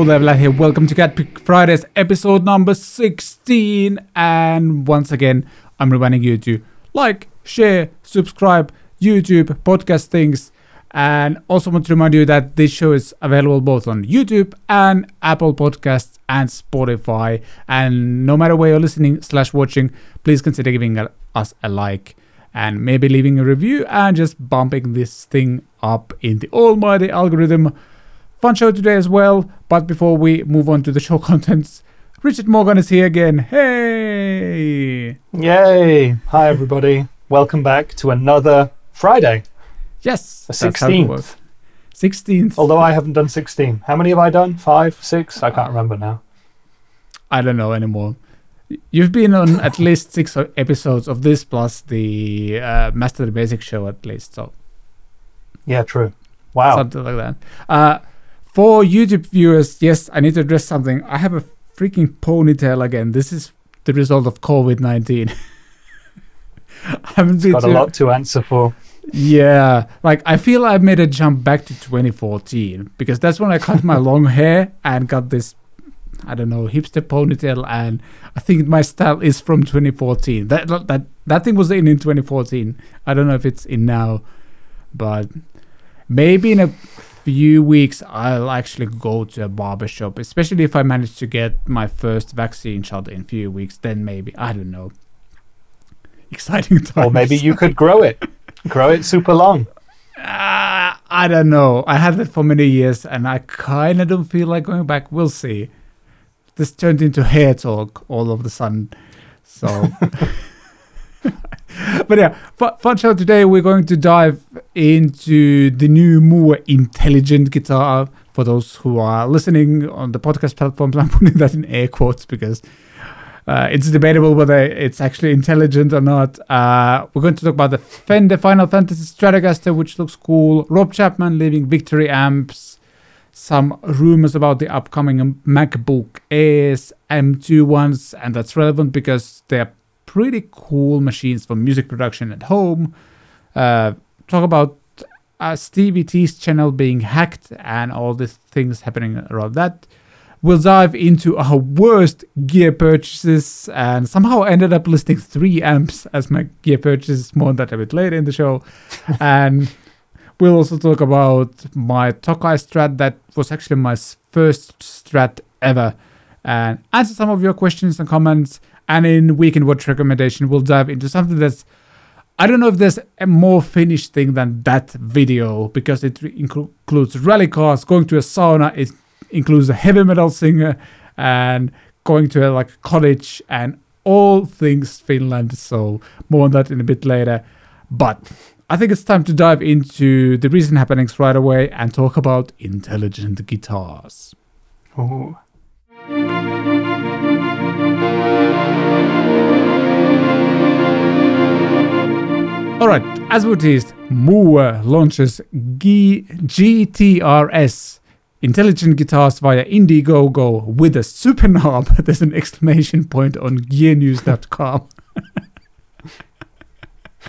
Hello Vlad here. Welcome to Cat Pick Fridays, episode number 16. And once again, I'm reminding you to like, share, subscribe, YouTube, podcast things. And also want to remind you that this show is available both on YouTube and Apple Podcasts and Spotify. And no matter where you're listening slash watching, please consider giving us a like and maybe leaving a review and just bumping this thing up in the almighty algorithm. Fun show today as well, but before we move on to the show contents, Richard Morgan is here again. Hey! Yay! Hi, everybody. Welcome back to another Friday, Yes, the that's how it 16th. 16th. Although I haven't done 16. How many have I done? Five? Six? I can't remember now. I don't know anymore. You've been on at least six episodes of this plus the uh, Master the Basic show at least, so Yeah, true. Wow. something like that. Uh, for YouTube viewers, yes, I need to address something. I have a freaking ponytail again. This is the result of COVID 19. I haven't been Got a lot to answer for. Yeah, like I feel I made a jump back to 2014 because that's when I cut my long hair and got this, I don't know, hipster ponytail, and I think my style is from 2014. That that that thing was in in 2014. I don't know if it's in now, but maybe in a few weeks I'll actually go to a barber shop, especially if I manage to get my first vaccine shot in a few weeks. Then maybe I don't know. Exciting times. Or maybe you could grow it. Grow it super long. Uh, I don't know. I had it for many years and I kind of don't feel like going back. We'll see. This turned into hair talk all of the sudden. So. but yeah, fu- fun show today. We're going to dive into the new, more intelligent guitar. For those who are listening on the podcast platforms, I'm putting that in air quotes because uh, it's debatable whether it's actually intelligent or not. Uh, we're going to talk about the Fender Final Fantasy Stratocaster, which looks cool. Rob Chapman leaving Victory amps. Some rumors about the upcoming MacBook Airs M2 ones, and that's relevant because they're pretty cool machines for music production at home. Uh, talk about uh, Stevie T's channel being hacked and all these things happening around that. We'll dive into our worst gear purchases and somehow ended up listing three amps as my gear purchases. More on that a bit later in the show. and we'll also talk about my Tokai Strat that was actually my first Strat ever and answer some of your questions and comments. And in Weekend Watch recommendation, we'll dive into something that's I don't know if there's a more finished thing than that video because it inclu- includes rally cars, going to a sauna, it includes a heavy metal singer, and going to a like college and all things Finland. So more on that in a bit later. But I think it's time to dive into the recent happenings right away and talk about intelligent guitars. Ooh. Alright, as we teased, Mooer launches G- GTRS intelligent guitars via Indiegogo with a super knob. There's an exclamation point on gearnews.com.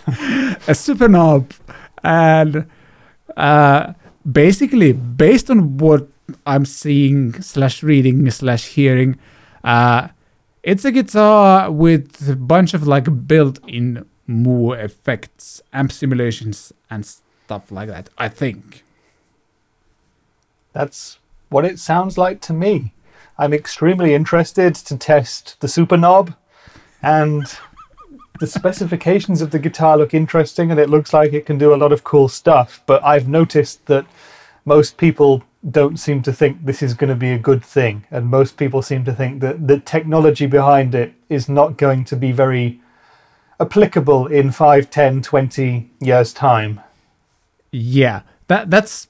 a super knob. And uh, basically, based on what I'm seeing, slash reading, slash hearing, uh, it's a guitar with a bunch of like built in Mooer effects, amp simulations, and stuff like that, I think. That's what it sounds like to me. I'm extremely interested to test the super knob, and the specifications of the guitar look interesting, and it looks like it can do a lot of cool stuff. But I've noticed that most people don't seem to think this is going to be a good thing, and most people seem to think that the technology behind it is not going to be very applicable in 5, 10, 20 years' time. Yeah, that that's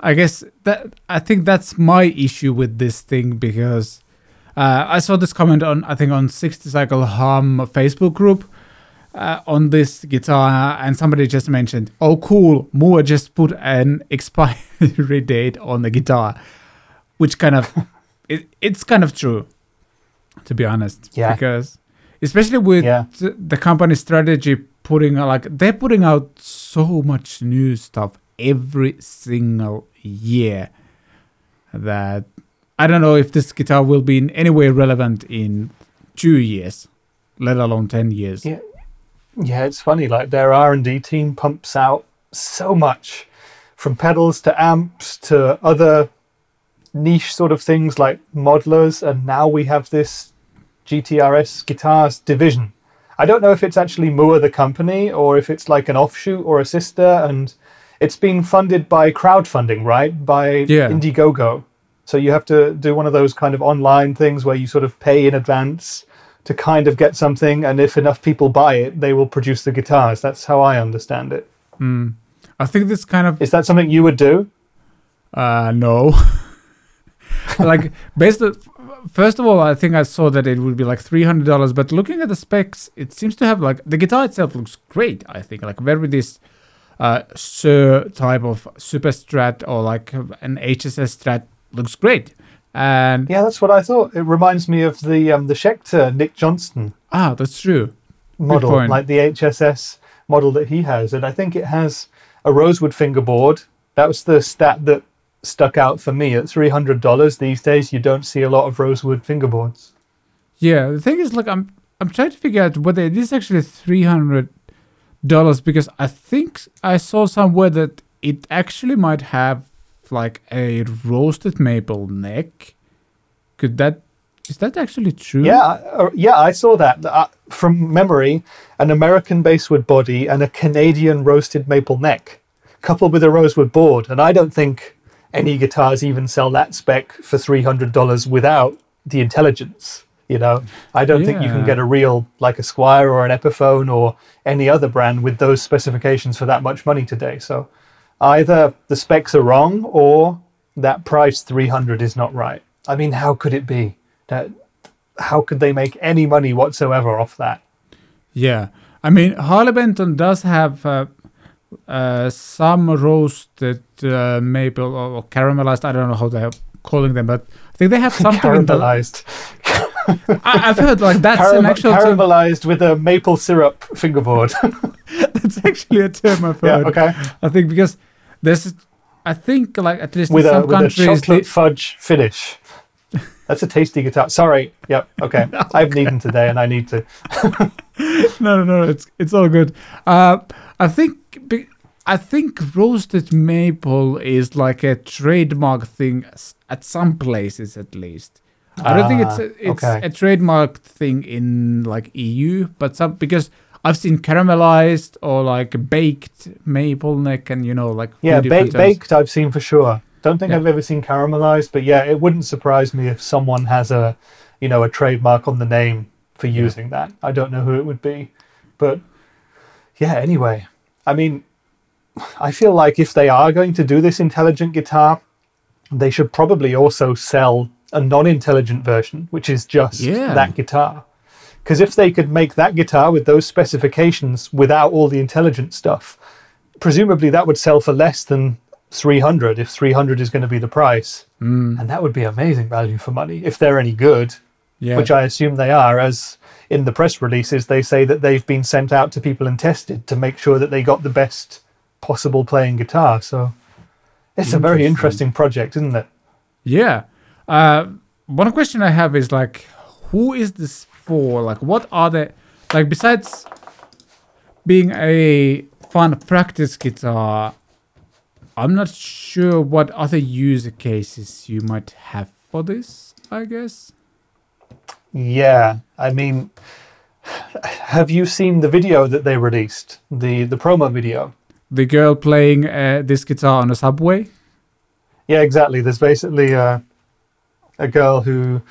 I guess that I think that's my issue with this thing because uh, I saw this comment on I think on 60 Cycle Hum Facebook group uh, on this guitar, and somebody just mentioned, "Oh, cool, Mooer just put an expiry date on the guitar," which kind of it, it's kind of true, to be honest. Yeah. Because especially with Yeah. the company strategy putting out- like they're putting out so much new stuff every single year that I don't know if this guitar will be in any way relevant in two years, let alone ten years. Yeah, yeah. It's funny. Like their R and D team pumps out so much, from pedals to amps to other niche sort of things like modelers, and now we have this GTRS guitars division. I don't know if it's actually Mooer the company or if it's like an offshoot or a sister, and it's been funded by crowdfunding, right? By Yeah. Indiegogo. So you have to do one of those kind of online things where you sort of pay in advance to kind of get something, and if enough people buy it, they will produce the guitars. That's how I understand it. Mm. I think this kind of Is that something you would do? Uh, no. like based on, first of all, I think I saw that it would be like three hundred dollars. But looking at the specs, it seems to have like the guitar itself looks great. I think like very this uh Suhr type of super strat or like an HSS strat looks great. And Yeah, that's what I thought. It reminds me of the um, the Schecter Nick Johnston ah, that's true. model, like the HSS model that he has, and I think it has a rosewood fingerboard. That was the stat that stuck out for me. At three hundred dollars these days, you don't see a lot of rosewood fingerboards. Yeah, the thing is, like, I'm I'm trying to figure out whether it is actually three hundred dollars because I think I saw somewhere that it actually might have like a roasted maple neck. Could that is that actually true? Yeah, uh, yeah, I saw that uh, from memory. An American basswood body and a Canadian roasted maple neck, coupled with a rosewood board. And I don't think any guitars even sell that spec for three hundred dollars without the intelligence. You know, I don't think you can get a real like a Squier or an Epiphone or any other brand with those specifications for that much money today. So either the specs are wrong or that price 300 is not right. I mean, how could it be? That how could they make any money whatsoever off that? Yeah, I mean Harley Benton does have uh, uh, some roasted uh, maple or, or caramelized. I don't know how they're calling them, but I think they have something. in the, Caramelized, I, I've heard like that's an Caram- actual term. caramelized with a maple syrup fingerboard. That's actually a term I've yeah, heard. okay. I think because there's, I think like at least With in a some with a countries, chocolate they- fudge finish. That's a tasty guitar. Sorry. Yep. Okay. I've eaten today, and I need to. no, no, no, it's it's all good. Uh, I think I think roasted maple is like a trademark thing at some places at least. I don't think it's Ah, a, it's okay. a trademark thing in like EU, but some because I've seen caramelized or like baked maple neck and you know like Yeah, ba- baked. I've seen for sure. Don't think Yeah. I've ever seen caramelized, but yeah, it wouldn't surprise me if someone has a, you know, a trademark on the name for using that. I don't know who it would be, but yeah. Anyway, I mean, I feel like if they are going to do this intelligent guitar, they should probably also sell a non-intelligent version, which is just Yeah. that guitar. Because if they could make that guitar with those specifications without all the intelligent stuff, presumably that would sell for less than 300 if 300 is going to be the price. Mm, And that would be amazing value for money if they're any good, yeah, which I assume they are, as in the press releases, they say that they've been sent out to people and tested to make sure that they got the best possible playing guitar. So it's a very Interesting. project, isn't it? Yeah. Uh, one question I have is like, who is this for? Like, what are the like besides being a fun practice guitar? I'm not sure what other user cases you might have for this. I guess. Yeah, I mean, have you seen the video that they released? The the promo video? The girl playing uh, this guitar on a subway. Yeah, exactly. There's basically a, a girl who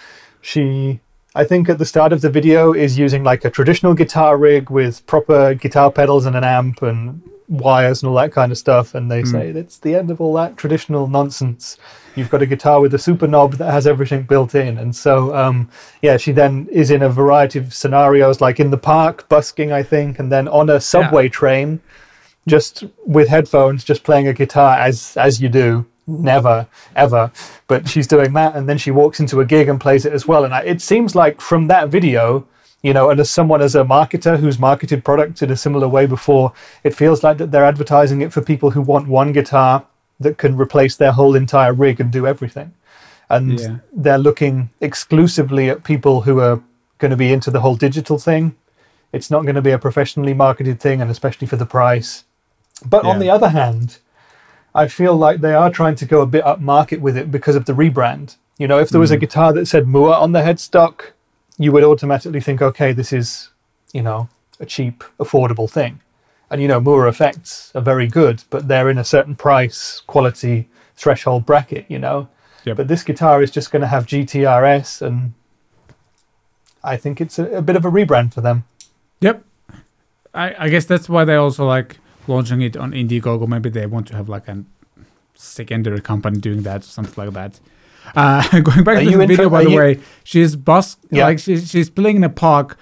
she, I think at the start of the video, is using like a traditional guitar rig with proper guitar pedals and an amp and wires and all that kind of stuff. And they say it's the end of all that traditional nonsense. You've got a guitar with a super knob that has everything built in. And so, um, yeah, she then is in a variety of scenarios, like in the park, busking, I think, and then on a subway train just with headphones, just playing a guitar as as you do. Never, ever. But she's doing that, and then she walks into a gig and plays it as well. And I, it seems like from that video, you know, and as someone as a marketer who's marketed products in a similar way before, it feels like that they're advertising it for people who want one guitar that can replace their whole entire rig and do everything. and Yeah. they're looking exclusively at people who are going to be into the whole digital thing. It's not going to be a professionally marketed thing, and especially for the price. But on the other hand, I feel like they are trying to go a bit upmarket with it because of the rebrand. You know, if there was a mm. guitar that said Mooer on the headstock, you would automatically think, okay, this is, you know, a cheap, affordable thing. And you know, Mooer effects are very good, but they're in a certain price quality threshold bracket, you know. Yep. But this guitar is just going to have GTRS, and I think it's a, a bit of a rebrand for them. Yep. I, I guess that's why they also like launching it on Indiegogo. Maybe they want to have like a secondary company doing that or something like that. Uh, going back Are to the inter- video, by the you- way, she's bus Yeah. like she's she's playing in a park,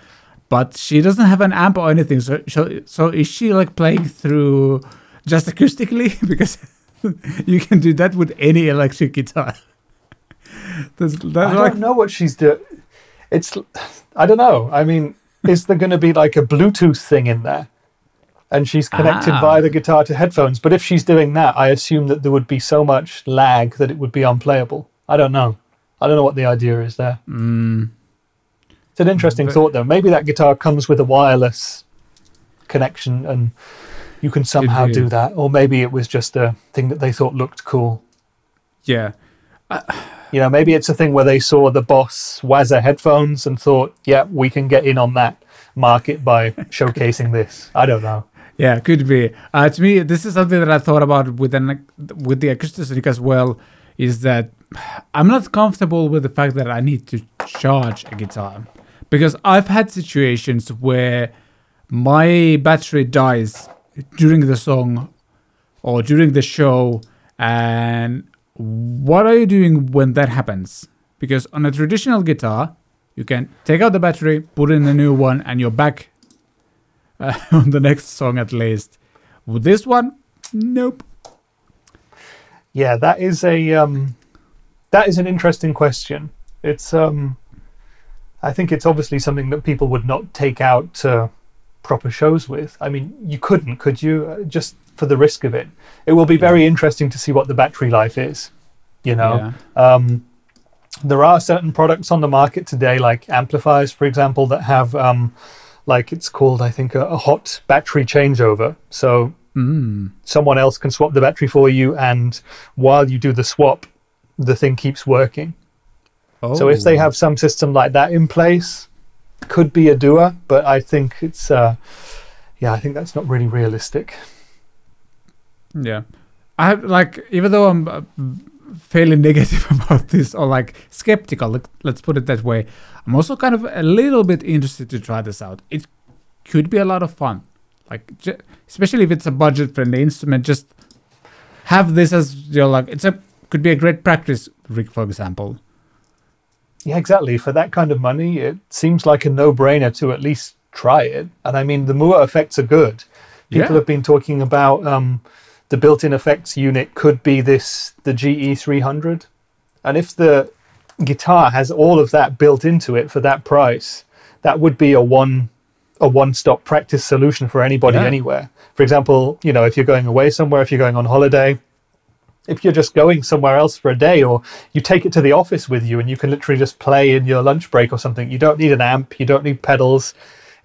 but she doesn't have an amp or anything. So so, so is she like playing through just acoustically? because you can do that with any electric guitar. That's, I like, don't know what she's doing. It's, I don't know. I mean, is there going to be like a Bluetooth thing in there? And she's connected Ah. via the guitar to headphones. But if she's doing that, I assume that there would be so much lag that it would be unplayable. I don't know. I don't know what the idea is there. mm, It's an interesting But- thought, though. Maybe that guitar comes with a wireless connection and you can somehow do that. Or maybe it was just a thing that they thought looked cool. yeah. You know, maybe it's a thing where they saw the Boss Waza headphones and thought, yeah, we can get in on that market by showcasing this. I don't know. Yeah, could be. Uh, to me, this is something that I thought about with an with the acoustic as well. Is that I'm not comfortable with the fact that I need to charge a guitar because I've had situations where my battery dies during the song or during the show, and what are you doing when that happens? Because on a traditional guitar, you can take out the battery, put in a new one, and you're back uh, on the next song at least. With this one, nope. Yeah, that is a um, that is an interesting question. It's um, I think it's obviously something that people would not take out to proper shows with. I mean, you couldn't, could you? Uh, Just for the risk of it. It will be very interesting to see what the battery life is. You know, Yeah. um, there are certain products on the market today, like amplifiers, for example, that have um, like it's called, I think, a, a hot battery changeover. So Mm. someone else can swap the battery for you, and while you do the swap, the thing keeps working. Oh. So if they have some system like that in place, could be a doer, but I think it's uh, yeah, I think that's not really realistic. Yeah. I have, like, even though I'm uh, fairly negative about this or like skeptical, like, let's put it that way, I'm also kind of a little bit interested to try this out. It could be a lot of fun. Like, j- especially if it's a budget friendly instrument, just have this as your, like, it's a, could be a great practice rig, for example. Yeah, exactly. For that kind of money, it seems like a no-brainer to at least try it. And I mean, the Mooer effects are good. People Yeah. have been talking about um, the built-in effects unit could be this the GE 300, and if the guitar has all of that built into it for that price, that would be a one a one-stop practice solution for anybody Yeah. anywhere. For example, you know, if you're going away somewhere, if you're going on holiday, if you're just going somewhere else for a day or you take it to the office with you and you can literally just play in your lunch break or something you don't need an amp you don't need pedals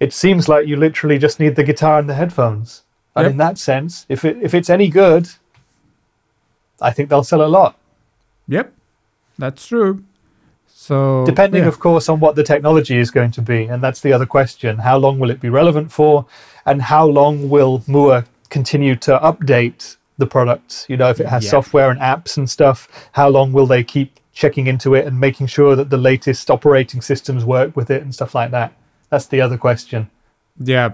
it seems like you literally just need the guitar and the headphones and Yep. in that sense if it if it's any good i think they'll sell a lot Yep, that's true. So depending yeah. of course on what the technology is going to be and that's the other question how long will it be relevant for and how long will Mooer continue to update the product you know if it has Yeah. software and apps and stuff how long will they keep checking into it and making sure that the latest operating systems work with it and stuff like that that's the other question Yeah,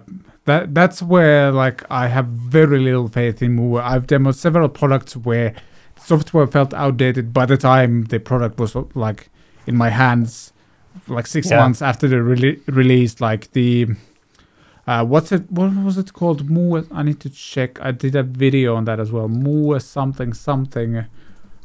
that that's where like I have very little faith in Mooer. I've demoed several products where software felt outdated by the time the product was like in my hands, like six Yeah. months after the rele- release. Like the uh, what's it? What was it called? Mooer. I need to check. I did a video on that as well. Mooer something something.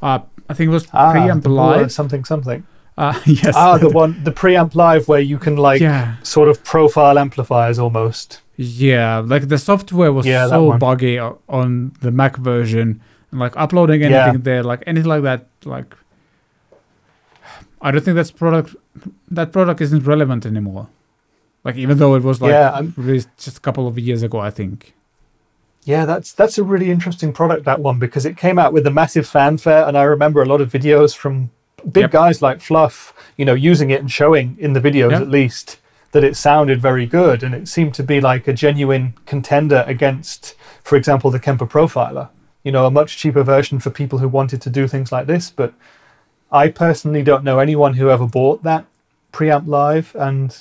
Uh, I think it was ah, preamp live. something something Uh, yes. ah the one the preamp live where you can like yeah. sort of profile amplifiers almost Yeah, like the software was Yeah, so buggy on the Mac version, and like uploading Yeah. anything there, like anything like that, like I don't think that's product that product isn't relevant anymore. Like even though it was like Yeah, I'm- released just a couple of years ago, I think. Yeah, that's that's a really interesting product that one because it came out with a massive fanfare, and I remember a lot of videos from big Yep. guys like Fluff, you know, using it and showing in the videos Yep. at least that it sounded very good, and it seemed to be like a genuine contender against, for example, the Kemper Profiler. You know, a much cheaper version for people who wanted to do things like this. But I personally don't know anyone who ever bought that preamp live, and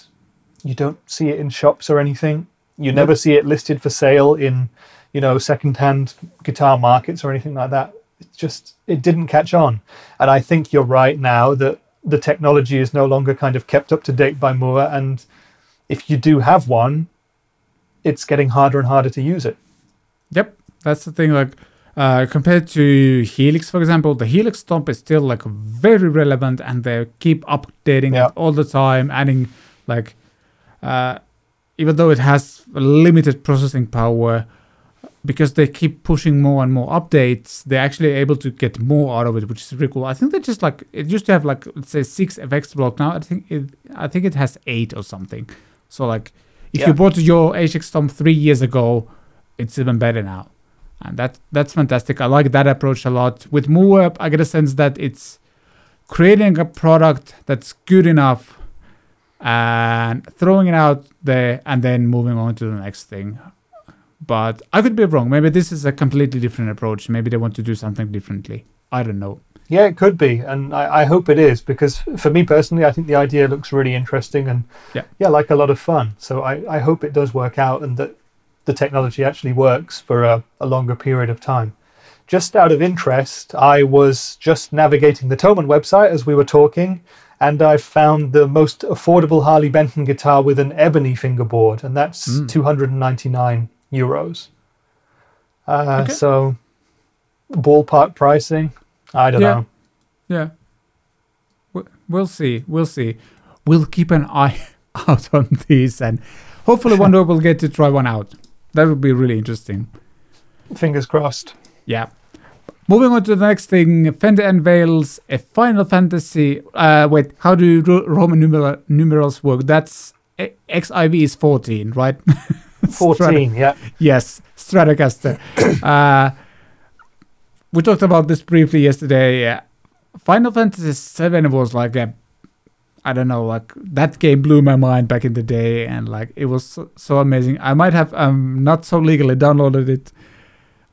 you don't see it in shops or anything. You never see it listed for sale in, you know, second-hand guitar markets or anything like that. It's just it didn't catch on, and I think you're right now that the technology is no longer kind of kept up to date by Mooer, and if you do have one, it's getting harder and harder to use it. Yep, that's the thing. Like uh, compared to Helix, for example, the Helix Stomp is still like very relevant, and they keep updating Yeah. it all the time, adding like uh, even though it has limited processing power, because they keep pushing more and more updates, they're actually able to get more out of it, which is really cool. I think they just like it used to have like let's say six effects block. Now I think it I think it has eight or something. So like if Yeah. you bought your HX Stomp three years ago, it's even better now. And that that's fantastic. I like that approach a lot. With MooApp, I get a sense that it's creating a product that's good enough and throwing it out there and then moving on to the next thing. But I could be wrong. Maybe this is a completely different approach. Maybe they want to do something differently. I don't know. Yeah, it could be, and I, I hope it is because for me personally, I think the idea looks really interesting and Yeah. yeah, like a lot of fun. So I, I hope it does work out and that the technology actually works for a, a longer period of time. Just out of interest, I was just navigating the Thomann website as we were talking, and I found the most affordable Harley Benton guitar with an ebony fingerboard, and that's Mm. 299 euros. Uh, Okay. So, ballpark pricing, I don't Yeah. know. Yeah. We- We'll see. We'll see. We'll keep an eye out on these and hopefully one day we'll get to try one out. That would be really interesting. Fingers crossed. Yeah. Moving on to the next thing, Fender unveils a Final Fantasy. Uh, wait, how do Ro- Roman numeral- numerals work? That's eh, XIV is 14, right? 14, yeah. yes, Stratocaster. uh, we talked about this briefly yesterday. Final Fantasy VII was like a, I don't know, like that game blew my mind back in the day, and like it was so, so amazing. I might have um not so legally downloaded it,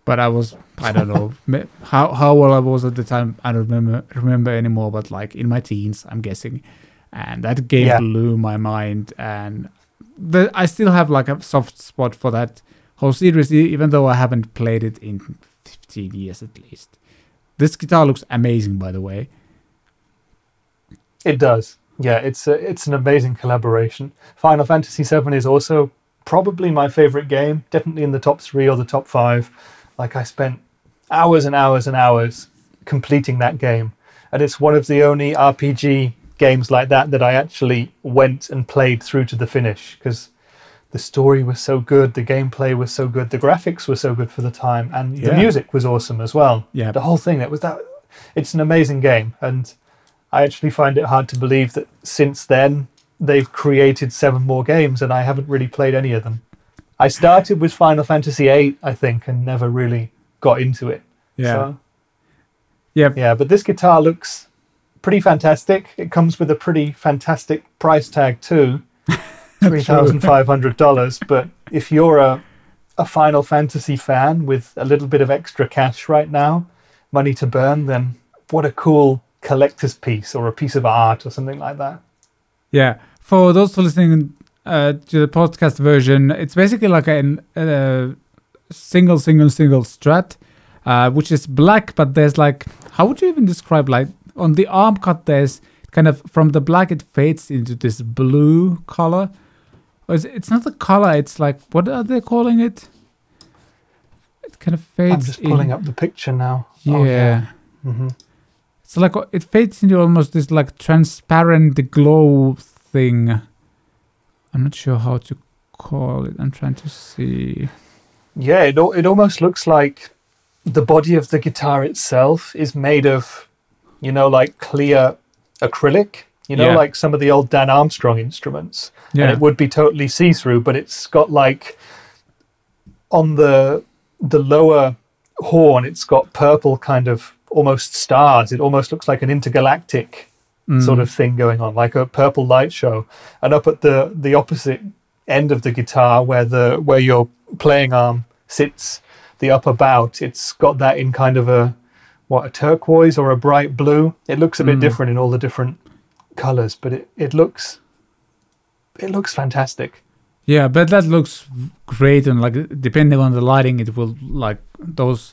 but I was I don't know how how old I was at the time. I don't remember remember anymore, but like in my teens, I'm guessing, and that game Yeah. blew my mind, and the I still have like a soft spot for that whole series, even though I haven't played it in 15 years at least. This guitar looks amazing, by the way. It does. Yeah, it's a, it's an amazing collaboration. Final Fantasy VII is also probably my favorite game, definitely in the top three or the top five. Like I spent hours and hours and hours completing that game, and it's one of the only RPG games like that that I actually went and played through to the finish because the story was so good, the gameplay was so good, the graphics were so good for the time, and the music was awesome as well. Yeah. the whole thing. That was that. It's an amazing game, and I actually find it hard to believe that since then they've created seven more games, and I haven't really played any of them. I started with Final Fantasy VIII, I think, and never really got into it. Yeah. So, yeah. yeah, but this guitar looks pretty fantastic. It comes with a pretty fantastic price tag too, three thousand five hundred dollars. But if you're a a Final Fantasy fan with a little bit of extra cash right now, money to burn, then what a cool collector's piece or a piece of art or something like that. Yeah. For those who are listening uh, to the podcast version, it's basically like a uh, single, single, single strat, uh, which is black, but there's like, how would you even describe like on the arm cut? There's kind of from the black it fades into this blue color. Or it, it's not the color. It's like what are they calling it? It kind of fades. I'm just pulling in. up the picture now. Yeah. Oh, yeah. hmm It's like it fades into almost this like transparent glow thing. I'm not sure how to call it. I'm trying to see. Yeah, it, it almost looks like the body of the guitar itself is made of, you know, like clear acrylic, you know, Yeah. like some of the old Dan Armstrong instruments. Yeah. And it would be totally see through, but it's got like on the the lower horn, it's got purple kind of almost stars. It almost looks like an intergalactic mm. sort of thing going on, like a purple light show. And up at the the opposite end of the guitar, where the where your playing arm sits, the upper bout, it's got that in kind of a what a turquoise or a bright blue. It looks a bit mm. different in all the different colors, but it, it looks it looks fantastic. Yeah, but that looks great, and like depending on the lighting, it will like those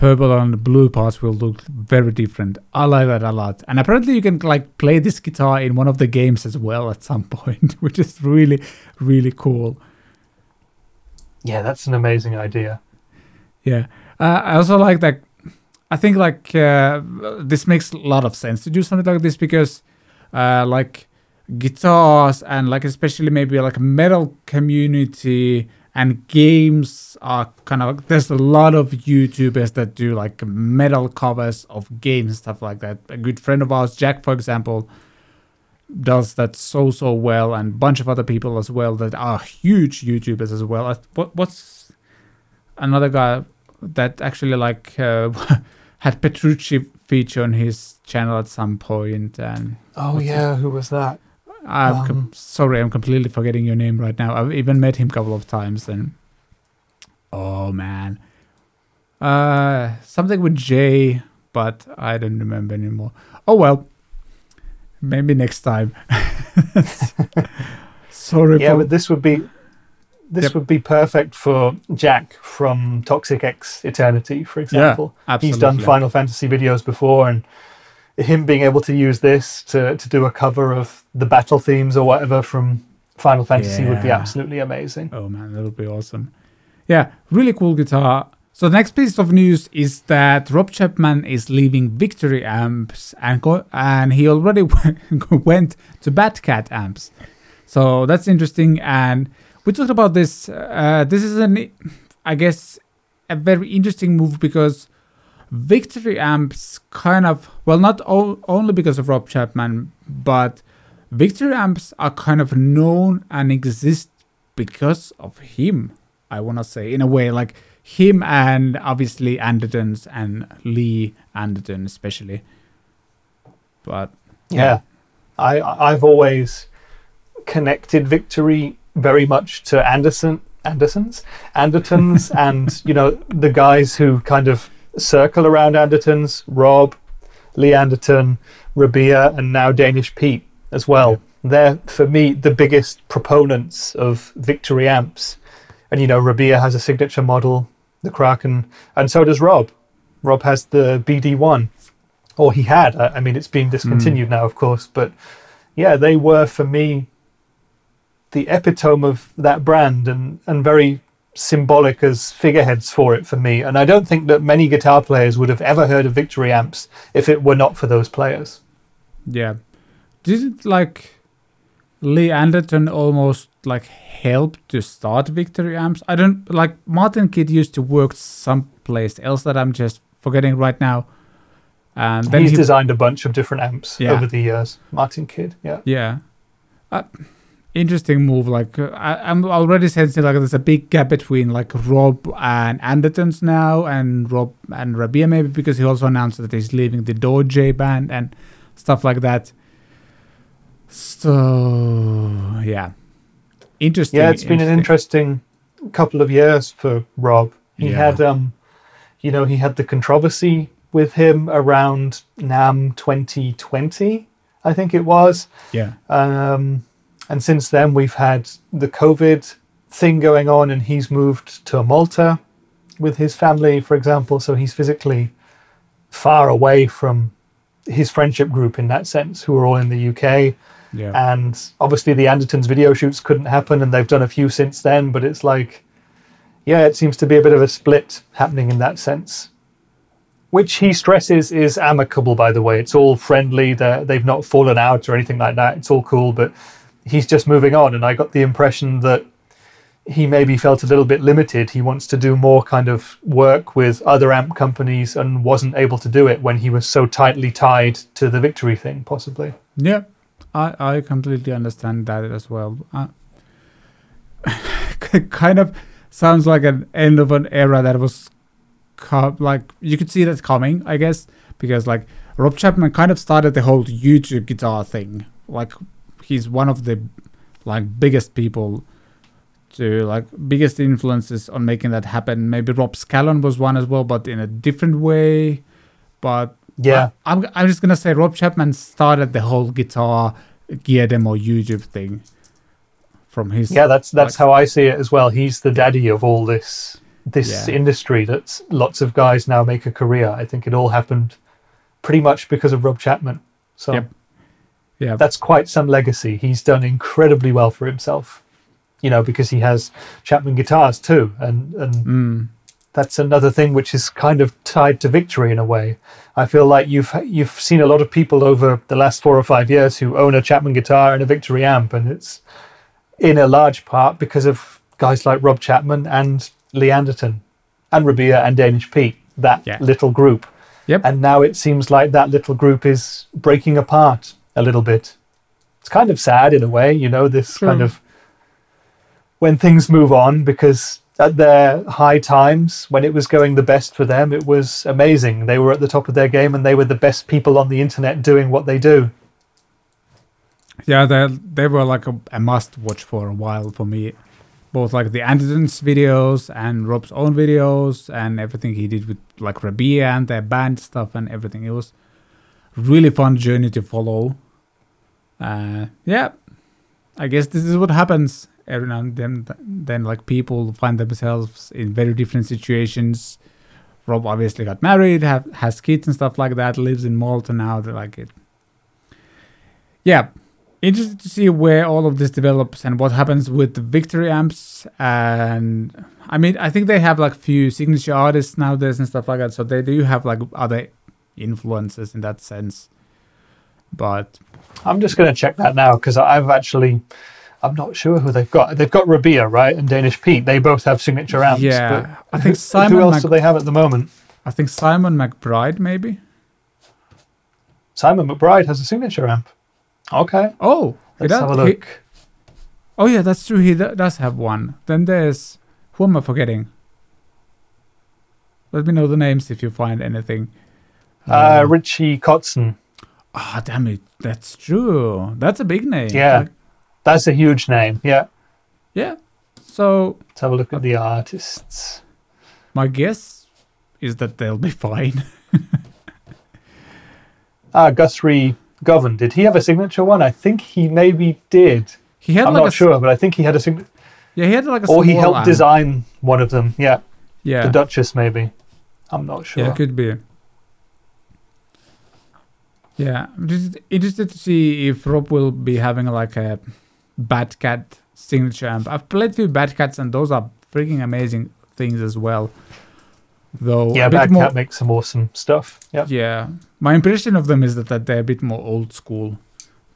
purple and blue parts will look very different. I like that a lot, and apparently you can like play this guitar in one of the games as well at some point, which is really, really cool. Yeah, that's an amazing idea. Yeah, uh, I also like that. I think like uh, this makes a lot of sense to do something like this because, uh, like guitars and like especially maybe like metal community and games are kind of there's a lot of YouTubers that do like metal covers of games and stuff like that. A good friend of ours, Jack, for example, does that so so well, and a bunch of other people as well that are huge YouTubers as well. Uh, What what's another guy that actually like uh, had Petrucci feature on his channel at some point, and Oh yeah, who was that? I'm com- Um, sorry, I'm completely forgetting your name right now. I've even met him a couple of times, and oh man, uh, something with J, but I don't remember anymore. Oh well, maybe next time. sorry Yeah, for but this would be this Yep. would be perfect for Jack from Toxic X Eternity, for example. Yeah, absolutely. He's done. Final Fantasy videos before, and him being able to use this to, to do a cover of the battle themes or whatever from Final Fantasy would be absolutely amazing. Oh man, that would be awesome. Yeah, really cool guitar. So the next piece of news is that Rob Chapman is leaving Victory amps and and he already went to Bad Cat amps. So that's interesting. And we talked about this. Uh, this is an, I guess, a very interesting move because Victory amps kind of well, not o- only because of Rob Chapman, but Victory amps are kind of known and exist because of him. I want to say in a way like him and obviously Andertons and Lee Anderton especially. But Yeah. I I've always connected victory very much to Anderson Andersons, Andertons, and you know the guys who kind of circle around Andertons, Rob, Lee Anderton, Rabia, and now Danish Pete as well. They're for me the biggest proponents of victory amps, and you know Rabia has a signature model, the Kraken, and so does Rob. Rob has the BD1, or he had. I, I mean, it's been discontinued hmm. now, of course, but yeah, they were for me the epitome of that brand and, and very symbolic as figureheads for it for me. And I don't think that many guitar players would have ever heard of Victory amps if it were not for those players. yeah, didn't like Lee Anderton almost like help to start Victory amps? I don't like Martin Kidd used to work someplace else that I'm just forgetting right now. And then He's he designed a bunch of different amps Yeah. over the years. Martin Kidd, yeah. Yeah. Uh, interesting move. Like uh, I, I'm already sensing like there's a big gap between like Rob and Andertons now, and Rob and Rabia maybe because he also announced that he's leaving the Dorje band and stuff like that. So yeah, interesting. Yeah, it's been an interesting couple of years for Rob. He Yeah. had, um, you know, he had the controversy with him around NAMM 2020, I think it was. Yeah, Um, and since then, we've had the COVID thing going on, and he's moved to Malta with his family, for example. So he's physically far away from his friendship group in that sense, who are all in the UK. yeah, And obviously, the Andertons video shoots couldn't happen, and they've done a few since then. But it's like, yeah, it seems to be a bit of a split happening in that sense. Which he stresses is amicable, by the way. It's all friendly. They're, they've not fallen out or anything like that. It's all cool, but he's just moving on. And I got the impression that he maybe felt a little bit limited. He wants to do more kind of work with other amp companies and wasn't able to do it when he was so tightly tied to the victory thing, possibly. Yeah, I, I completely understand that as well. Uh, kind of sounds like an end of an era that was co- like you could see that coming, I guess, because like Rob Chapman kind of started the whole YouTube guitar thing. Like he's one of the like biggest people to like biggest influences on making that happen. Maybe Rob Scallon was one as well, but in a different way. But Yeah. I, am I'm just gonna say Rob Chapman started the whole guitar gear demo YouTube thing from his Yeah, that's that's like- how I see it as well. He's the daddy of all this this Yeah. industry that lots of guys now make a career. I think it all happened pretty much because of Rob Chapman. So Yep. Yeah that's quite some legacy. He's done incredibly well for himself. You know, because he has Chapman guitars too, and and mm, that's another thing which is kind of tied to victory in a way. I feel like you've you've seen a lot of people over the last four or five years who own a Chapman guitar and a Victory amp, and it's in a large part because of guys like Rob Chapman and Lee Anderton and Rabia and Danish Pete, that Yeah. little group. Yep. And now it seems like that little group is breaking apart a little bit. It's kind of sad in a way, you know, this True. kind of when things move on because at their high times when it was going the best for them it was amazing they were at the top of their game and they were the best people on the internet doing what they do yeah they they were like a, a must watch for a while for me both like the Anderton's videos and Rob's own videos and everything he did with like Rabia and their band stuff and everything it was really fun journey to follow. Uh yeah I guess this is what happens every now and then then like people find themselves in very different situations. Rob obviously got married have has kids and stuff like that lives in Malta now they're like it yeah interested to see where all of this develops and what happens with the victory amps. And i mean i think they have like few signature artists nowadays and stuff like that so they do have like other influences in that sense. But i'm just going to check that now because i've actually i'm not sure who they've got. They've got rabia right and danish pete. They both have signature amps yeah i think who simon else Mac- do they have at the moment? I think simon mcbride maybe? Simon mcbride has a signature amp. Okay. Oh let's does- have a he- look. Oh yeah that's true. He do- does have one. Then there's who am i forgetting? Let me know the names if you find anything uh, richie kotzen Ah, damn it. That's true. That's a big name. Yeah. Like, that's a huge name yeah yeah. So let's have a look at the artists my guess is that they'll be fine. Ah, Guthrie Govan. Did he have a signature one? I think he maybe did. He had I'm like not a sure, but I think he had a signature. Yeah, he had like a Or he helped amp. design one of them. Yeah, Yeah. the Duchess maybe. I'm not sure. Yeah, could be. Yeah, I'm just interested to see if Rob will be having like a Bad Cat signature amp. I've played few Bad Cats and those are freaking amazing things as well. Though yeah, Bad more, Cat makes some awesome stuff. Yeah. Yeah, my impression of them is that, that they're a bit more old school,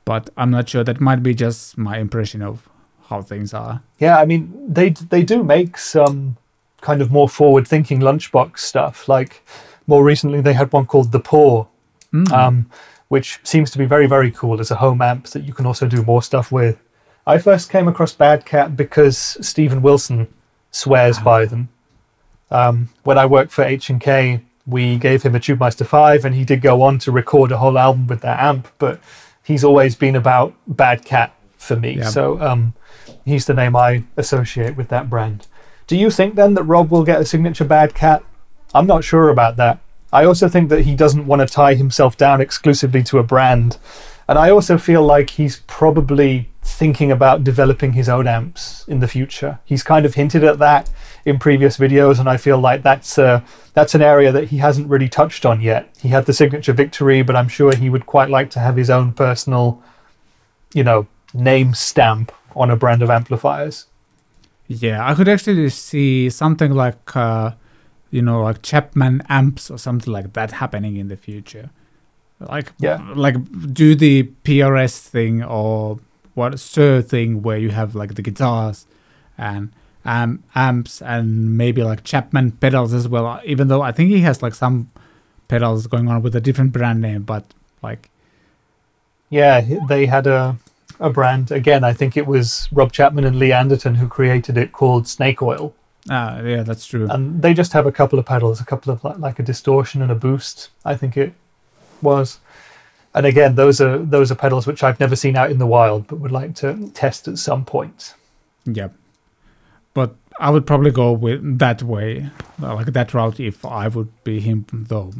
but I'm not sure. That might be just my impression of how things are. Yeah, I mean they they do make some kind of more forward thinking lunchbox stuff. Like more recently they had one called The Poor, Mm. um, which seems to be very very cool as a home amp that you can also do more stuff with. I first came across Bad Cat because Steven Wilson swears by them. Um, when I worked for H and K, we gave him a TubeMeister five, and he did go on to record a whole album with that amp. But he's always been about Bad Cat for me, Yeah. so um, he's the name I associate with that brand. Do you think then that Rob will get a signature Bad Cat? I'm not sure about that. I also think that he doesn't want to tie himself down exclusively to a brand. And I also feel like he's probably thinking about developing his own amps in the future. He's kind of hinted at that in previous videos, and I feel like that's uh, that's an area that he hasn't really touched on yet. He had the signature victory, but I'm sure he would quite like to have his own personal, you know, name stamp on a brand of amplifiers. Yeah, I could actually see something like, uh, you know, like Chapman amps or something like that happening in the future. Like, Yeah. like do the PRS thing or what Suhr thing where you have like the guitars and um, amps and maybe like Chapman pedals as well. Even though I think he has like some pedals going on with a different brand name, but like Yeah, they had a a brand again. I think it was Rob Chapman and Lee Anderton who created it, called Snake Oil, Ah, yeah, that's true. and they just have a couple of pedals, a couple of like, like a distortion and a boost. I think it was. And again, those are those are pedals which I've never seen out in the wild, but would like to test at some point. Yeah. But I would probably go with that way, like that route, if I would be him, though.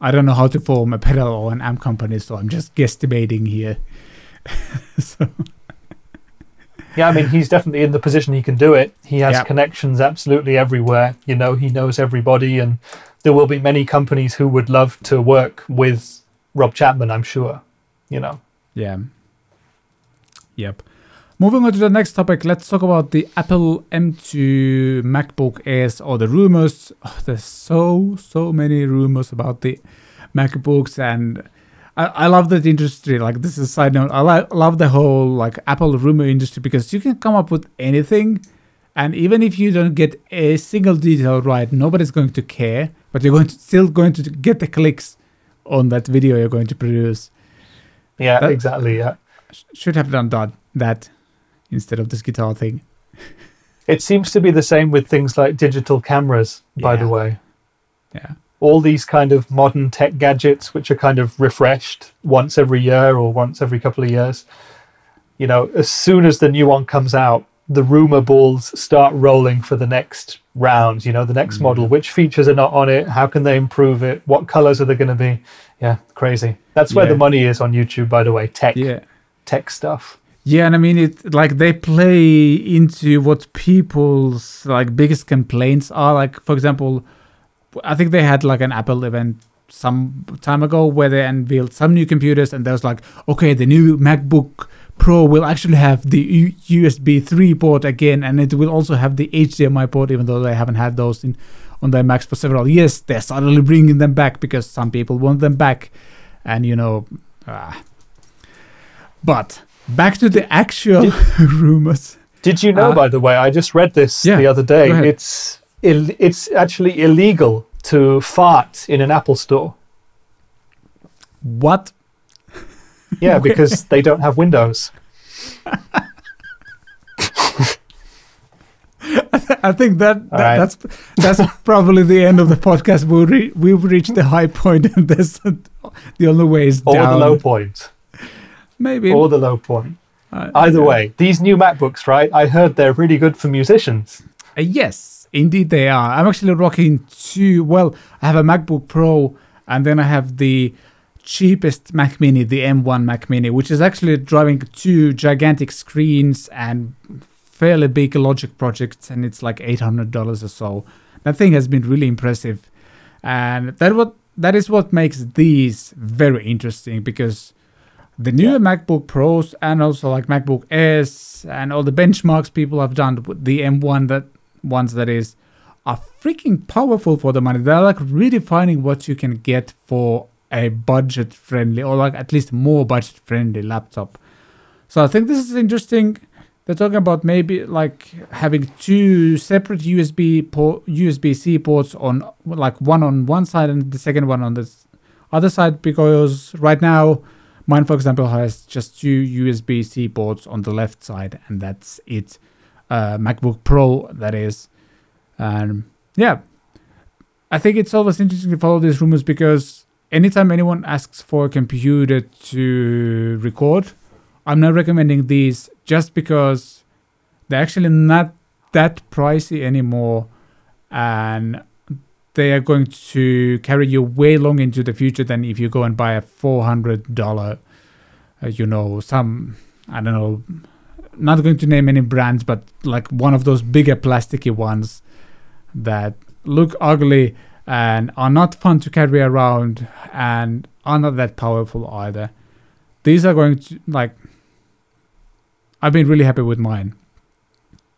I don't know how to form a pedal or an amp company, so I'm just guesstimating here. so, Yeah, I mean, he's definitely in the position he can do it. He has Yeah. connections absolutely everywhere. You know, he knows everybody, and there will be many companies who would love to work with Rob Chapman, I'm sure. You know, yeah. Yep. Moving on to the next topic, let's talk about the Apple M2 MacBook Airs or the rumors. Oh, there's so, so many rumors about the MacBooks and I, I love that industry. Like this is a side note. I li- love the whole like Apple rumor industry because you can come up with anything, and even if you don't get a single detail right, nobody's going to care. But you're going to still going to get the clicks on that video you're going to produce. yeah, That- exactly. Yeah, Should have done that that instead of this guitar thing. it seems to be the same with things like digital cameras. By the way, Yeah. All these kind of modern tech gadgets, which are kind of refreshed once every year or once every couple of years. You know, as soon as the new one comes out, the rumor balls start rolling for the next round. You know, the next model. Mm. Which features are not on it? How can they improve it? What colors are they going to be? Yeah, crazy. That's where Yeah. the money is on YouTube, by the way. Tech, Yeah. tech stuff. Yeah, and I mean it like they play into what people's like biggest complaints are. Like for example, I think they had like an Apple event some time ago where they unveiled some new computers and there was like, okay, the new MacBook Pro will actually have the U- USB 3 port again and it will also have the HDMI port even though they haven't had those in on their Macs for several years. They're suddenly bringing them back because some people want them back and you know, ah. but back to the actual rumors. Did you know, Uh, by the way? I just read this yeah, the other day. It's Ill- it's actually illegal to fart in an Apple store. What? Yeah, because they don't have windows. I think that, that right. that's that's probably the end of the podcast. We'll re- we've reached the high point, and this the only way is Or down. Or the low point. Maybe. Or the low point. Uh, Either yeah. way, these new MacBooks, right? I heard they're really good for musicians. Uh, yes, indeed they are. I'm actually rocking two. Well, I have a MacBook Pro, and then I have the cheapest Mac Mini, the M1 Mac Mini, which is actually driving two gigantic screens and fairly big Logic projects, and it's like eight hundred dollars or so. That thing has been really impressive, and that what that is what makes these very interesting because the newer Yeah. MacBook Pros and also like MacBook Airs and all the benchmarks people have done with the M1 that ones that is are freaking powerful for the money. They're like redefining what you can get for a budget friendly or like at least more budget friendly laptop. So I think this is interesting. They're talking about maybe like having two separate USB port, USB-C ports on like one on one side and the second one on the other side because right now mine for example has just two USB-C ports on the left side and that's it. Uh, MacBook Pro that is, and yeah, I think it's always interesting to follow these rumors because anytime anyone asks for a computer to record, I'm not recommending these just because they're actually not that pricey anymore and they are going to carry you way long into the future than if you go and buy a $400 uh, you know some i don't know not going to name any brands but like one of those bigger plasticky ones that look ugly and are not fun to carry around and are not that powerful either. These are going to like i've been really happy with mine.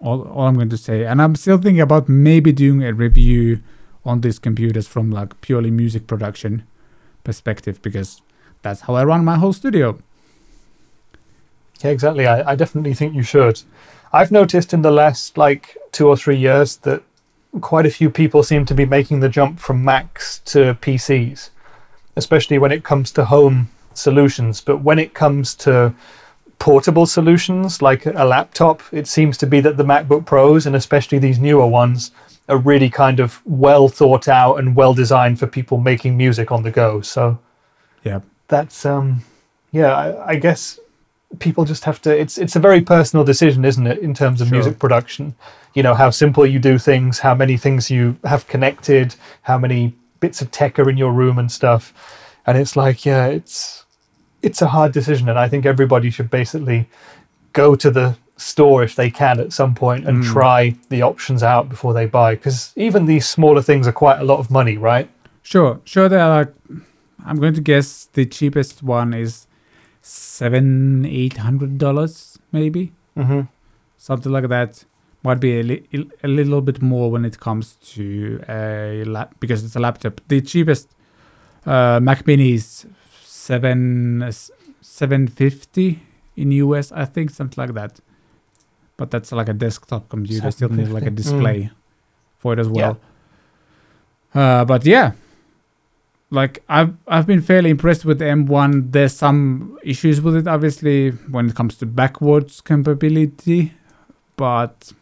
All, all i'm going to say. And i'm still thinking about maybe doing a review on these computers from like purely music production perspective because that's how i run my whole studio Yeah, exactly. I, I definitely think you should. I've noticed in the last like two or three years that quite a few people seem to be making the jump from Macs to PCs, especially when it comes to home solutions. But when it comes to portable solutions like a laptop, it seems to be that the MacBook Pros and especially these newer ones are really kind of well thought out and well designed for people making music on the go. So Yeah. that's um yeah, I, I guess people just have to it's it's a very personal decision, isn't it, in terms of Sure. music production. You know, how simple you do things, how many things you have connected, how many bits of tech are in your room and stuff. And it's like, yeah, it's it's a hard decision and I think everybody should basically go to the store if they can at some point and hmm. try the options out before they buy because even these smaller things are quite a lot of money, right? Sure, sure. They are like, I'm going to guess the cheapest one is seven, eight hundred dollars, maybe Mm-hmm. something like that. Might be a, li- a little bit more when it comes to a lap because it's a laptop. The cheapest uh, Mac Mini is seven seven fifty in US, I think, something like that. But that's like a desktop computer. Still need like a 750, mm. display for it as well. Uh, but yeah, like I've I've been fairly impressed with the M1. There's some issues with it, obviously, when it comes to backwards compatibility, but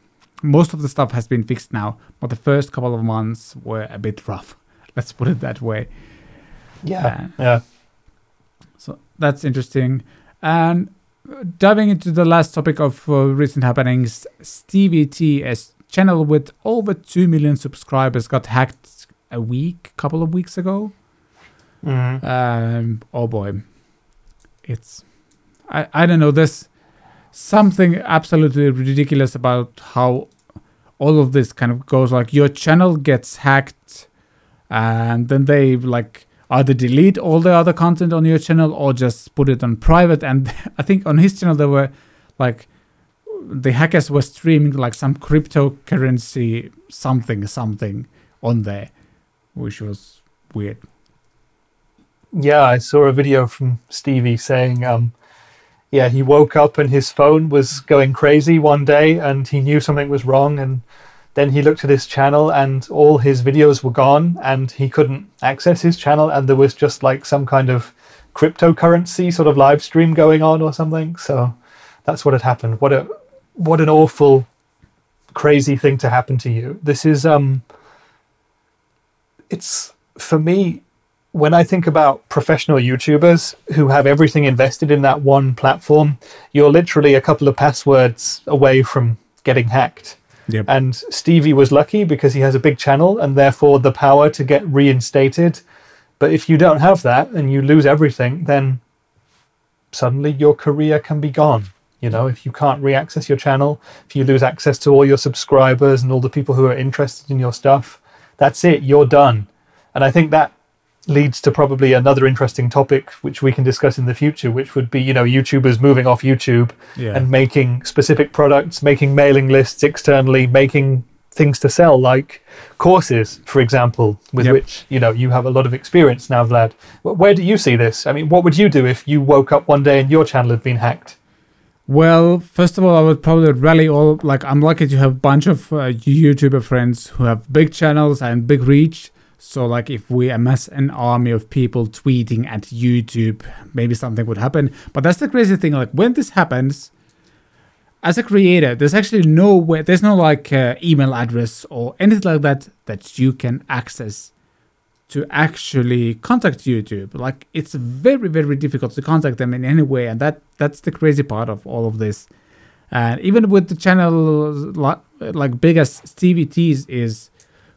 most of the stuff has been fixed now. But the first couple of months were a bit rough. Let's put it that way. Yeah. Yeah. So that's interesting. And uh, diving into the last topic of uh, recent happenings, Stevie T, a s- channel with over 2 million subscribers, got hacked a week, couple of weeks ago. Mhm. Um, oh boy. It's, I, I don't know, there's something absolutely ridiculous about how all of this kind of goes. Like your channel gets hacked and then they like either delete all the other content on your channel or just put it on private. And I think on his channel there were like the hackers were streaming like some cryptocurrency something something on there, which was weird. Yeah, I saw a video from Stevie saying, um, yeah, he woke up and his phone was going crazy one day and he knew something was wrong. And then he looked at his channel and all his videos were gone and he couldn't access his channel. And there was just like some kind of cryptocurrency sort of live stream going on or something. So that's what had happened. What a, what an awful, crazy thing to happen to you. This is, um, it's for me, when I think about professional YouTubers who have everything invested in that one platform, you're literally a couple of passwords away from getting hacked. Yep. And Stevie was lucky because he has a big channel and therefore the power to get reinstated. But if you don't have that and you lose everything, then suddenly your career can be gone. You know, if you can't re-access your channel, if you lose access to all your subscribers and all the people who are interested in your stuff, that's it. You're done. And I think that leads to probably another interesting topic which we can discuss in the future, which would be, you know, YouTubers moving off YouTube Yeah. and making specific products, making mailing lists externally, making things to sell like courses, for example, with Yep. which, you know, you have a lot of experience now, Vlad. Where do you see this? I mean, what would you do if you woke up one day and your channel had been hacked? Well, first of all, I would probably rally all. Like, I'm lucky to have a bunch of uh, YouTuber friends who have big channels and big reach. So, like, if we amass an army of people tweeting at YouTube, maybe something would happen. But that's the crazy thing. Like, when this happens, as a creator, there's actually no way. There's no like uh, email address or anything like that that you can access to actually contact YouTube. Like it's very very difficult to contact them in any way, and that that's the crazy part of all of this. And even with the channel like, big as Stevie T's is,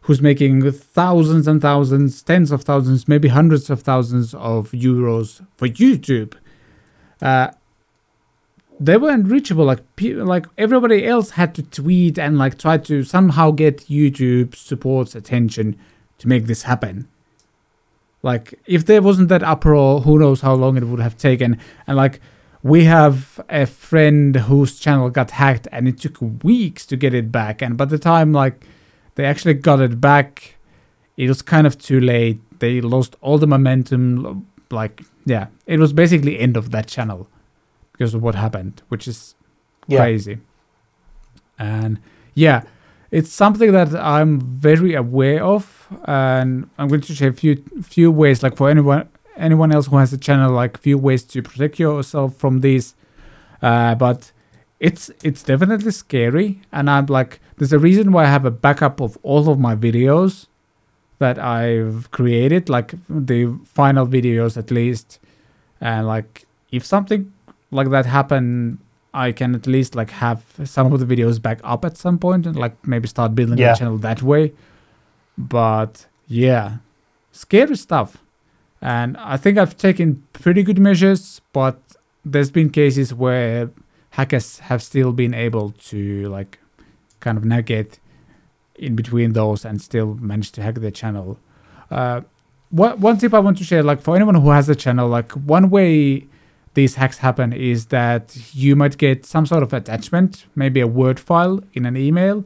who's making thousands and thousands, tens of thousands, maybe hundreds of thousands of euros for YouTube. Uh, they were unreachable. Like like everybody else had to tweet and like try to somehow get YouTube support's attention to make this happen. Like if there wasn't that uproar, who knows how long it would have taken. And like we have a friend whose channel got hacked and it took weeks to get it back. And by the time like they actually got it back, it was kind of too late. They lost all the momentum. Like yeah, it was basically end of that channel because of what happened, which is Yeah. crazy. And yeah, it's something that I'm very aware of, and I'm going to share a few few ways, like for anyone anyone else who has a channel, like few ways to protect yourself from these. Uh, but it's it's definitely scary, and I'm like, there's a reason why I have a backup of all of my videos that I've created, like the final videos at least, and like if something like that happen I can at least like have some of the videos back up at some point and like maybe start building Yeah. the channel that way. But yeah, scary stuff. And I think I've taken pretty good measures, but there's been cases where hackers have still been able to like kind of navigate in between those and still manage to hack their channel. Uh, one one tip I want to share, like for anyone who has a channel, like one way these hacks happen is that you might get some sort of attachment, maybe a Word file in an email,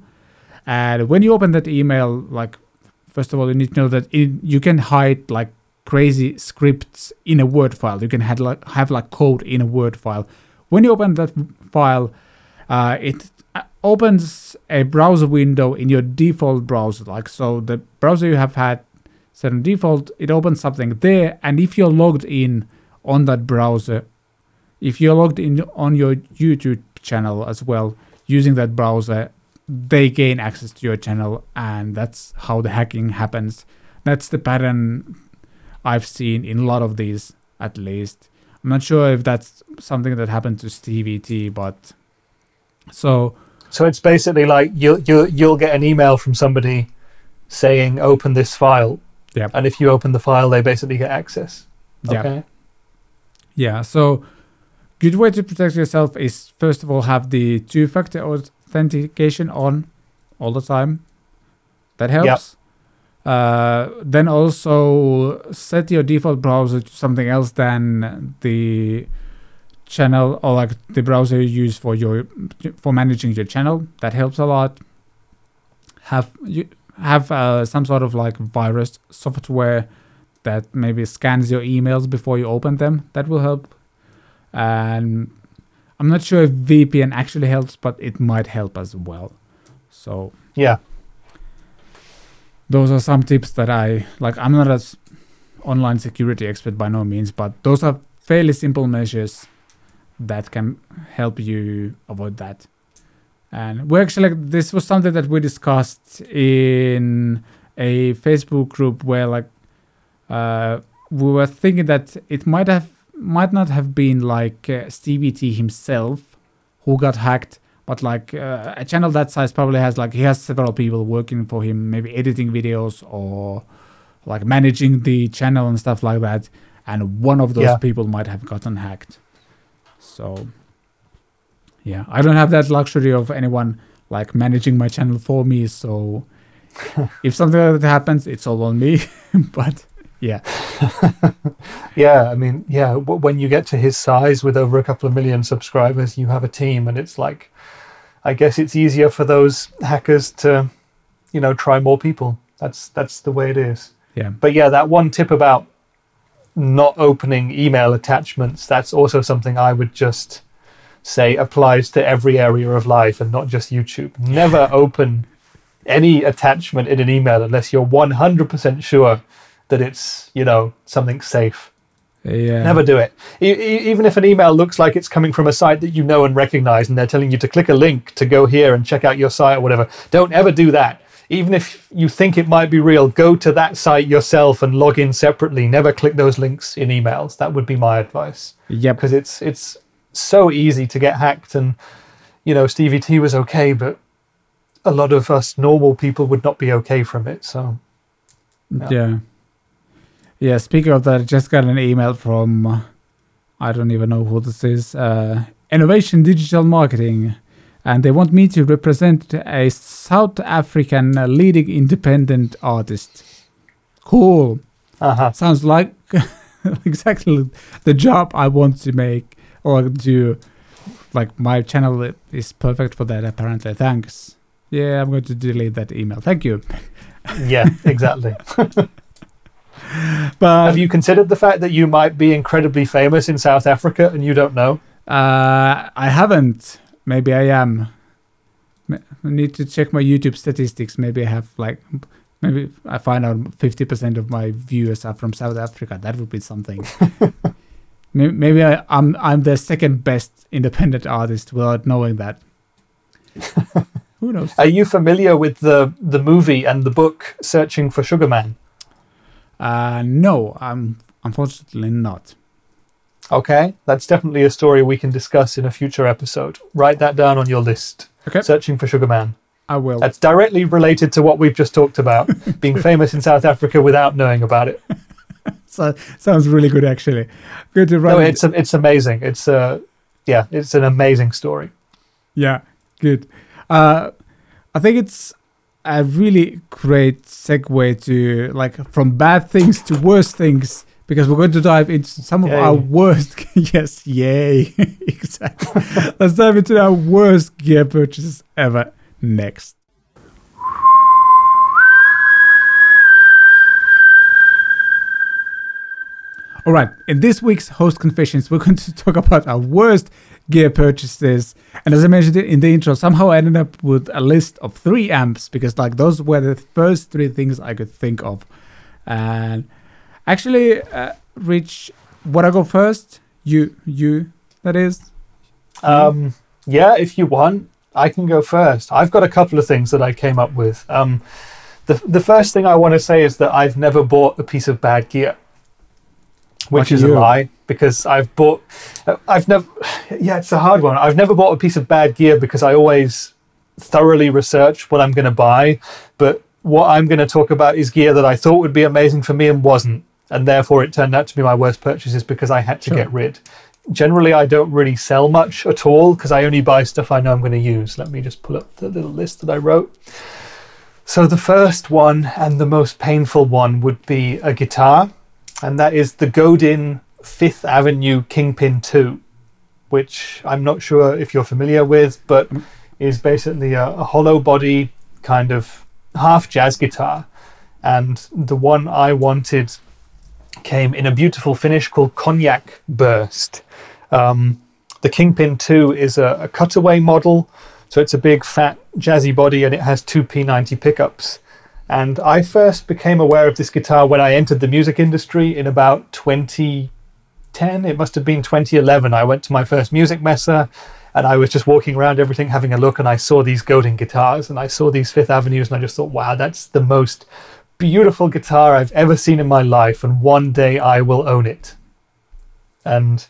and when you open that email, like first of all, you need to know that it, you can hide like crazy scripts in a Word file. You can have like have like code in a Word file. When you open that file, uh, it uh, opens a browser window in your default browser. Like so, the browser you have had set on default, it opens something there, and if you're logged in on that browser, if you're logged in on your YouTube channel as well using that browser, they gain access to your channel, and that's how the hacking happens. That's the pattern I've seen in a lot of these, at least. I'm not sure if that's something that happened to Stevie T, but so So it's basically like you'll you'll you'll get an email from somebody saying open this file. Yep. And if you open the file, they basically get access. yeah. Okay. Yeah, so good way to protect yourself is first of all have the two-factor authentication on all the time. That helps. Uh, then also set your default browser to something else than the channel or like the browser you use for your for managing your channel. That helps a lot. Have you have uh, some sort of like virus software that maybe scans your emails before you open them. That will help. And I'm not sure if VPN actually helps, but it might help as well. So Yeah. Those are some tips that I like. I'm not as online security expert by no means, but those are fairly simple measures that can help you avoid that. And we actually like, this was something that we discussed in a Facebook group where like uh, we were thinking that it might have might not have been like uh, Stevie T himself who got hacked, but like uh, a channel that size probably has like he has several people working for him, maybe editing videos or like managing the channel and stuff like that. And one of those Yeah. people might have gotten hacked. So yeah, I don't have that luxury of anyone like managing my channel for me. So if something like that happens, it's all on me. but yeah, Yeah, I mean, yeah, when you get to his size with over a couple of million subscribers, you have a team, and it's like, I guess it's easier for those hackers to, you know, try more people. That's that's the way it is. yeah, But yeah, that one tip about not opening email attachments, that's also something I would just say applies to every area of life and not just YouTube. Never open any attachment in an email unless you're 100% sure that it's, you know, something safe. Yeah. Never do it. E- e- even if an email looks like it's coming from a site that you know and recognize and they're telling you to click a link to go here and check out your site or whatever, don't ever do that. Even if you think it might be real, go to that site yourself and log in separately. Never click those links in emails. That would be my advice Yeah. because it's it's so easy to get hacked and you know Stevie T was okay, but a lot of us normal people would not be okay from it. So Yeah. Yeah. Yeah. Speaking of that, I just got an email from uh, I don't even know who this is. Uh, Innovation Digital Marketing, and they want me to represent a South African leading independent artist. Cool. uh-huh. Sounds like exactly the job I want to make or do. Like my channel is perfect for that. Apparently, thanks. Yeah, I'm going to delete that email. Thank you. yeah, exactly. But Have you considered the fact that you might be incredibly famous in South Africa and you don't know? Uh, I haven't. Maybe I am. I need to check my YouTube statistics. Maybe I have like Maybe I find out 50% of my viewers are from South Africa. That would be something. May- Maybe I, I'm I'm the second best independent artist without knowing that. Who knows? Are you familiar with the the movie and the book Searching for Sugar Man? Uh, no, I'm unfortunately not. Okay, that's definitely a story we can discuss in a future episode. Write that down on your list. Okay. Searching for Sugar Man. I will. That's directly related to what we've just talked about, being famous in South Africa without knowing about it. So, sounds really good, actually. Good to write. No, it- it's it's amazing. It's uh, yeah, it's an amazing story. Yeah, good. Uh, I think it's a really great segue to like from bad things to worse things because we're going to dive into some of Yay. our worst. yes, yay! exactly. Let's dive into our worst gear purchases ever next. All right, in this week's host confessions, we're going to talk about our worst gear purchases. And as I mentioned in the intro, somehow I ended up with a list of three amps because, like, those were the first three things I could think of. And actually, uh, Rich, what I go first? You, you, that is. Um, yeah, if you want, I can go first. I've got a couple of things that I came up with. Um, the the first thing I want to say is that I've never bought a piece of bad gear, which Lucky is a lie because I've bought. I've never. Yeah, it's a hard one. I've never bought a piece of bad gear because I always thoroughly research what I'm going to buy. But what I'm going to talk about is gear that I thought would be amazing for me and wasn't, and therefore it turned out to be my worst purchases because I had to Sure. get rid. Generally, I don't really sell much at all because I only buy stuff I know I'm going to use. Let me just pull up the little list that I wrote. So, the first one and the most painful one would be a guitar, and that is the Godin Fifth Avenue Kingpin 2, which I'm not sure if you're familiar with, but is basically a, a hollow body kind of half jazz guitar. And the one I wanted came in a beautiful finish called Cognac Burst. Um, the Kingpin 2 is a, a cutaway model, so it's a big, fat, jazzy body and it has two P90 pickups. And I first became aware of this guitar when I entered the music industry in about 2010. It must have been 2011. I went to my first Musikmesse and I was just walking around everything having a look and I saw these Godin guitars and I saw these Fifth Avenues and I just thought, wow, that's the most beautiful guitar I've ever seen in my life and one day I will own it. And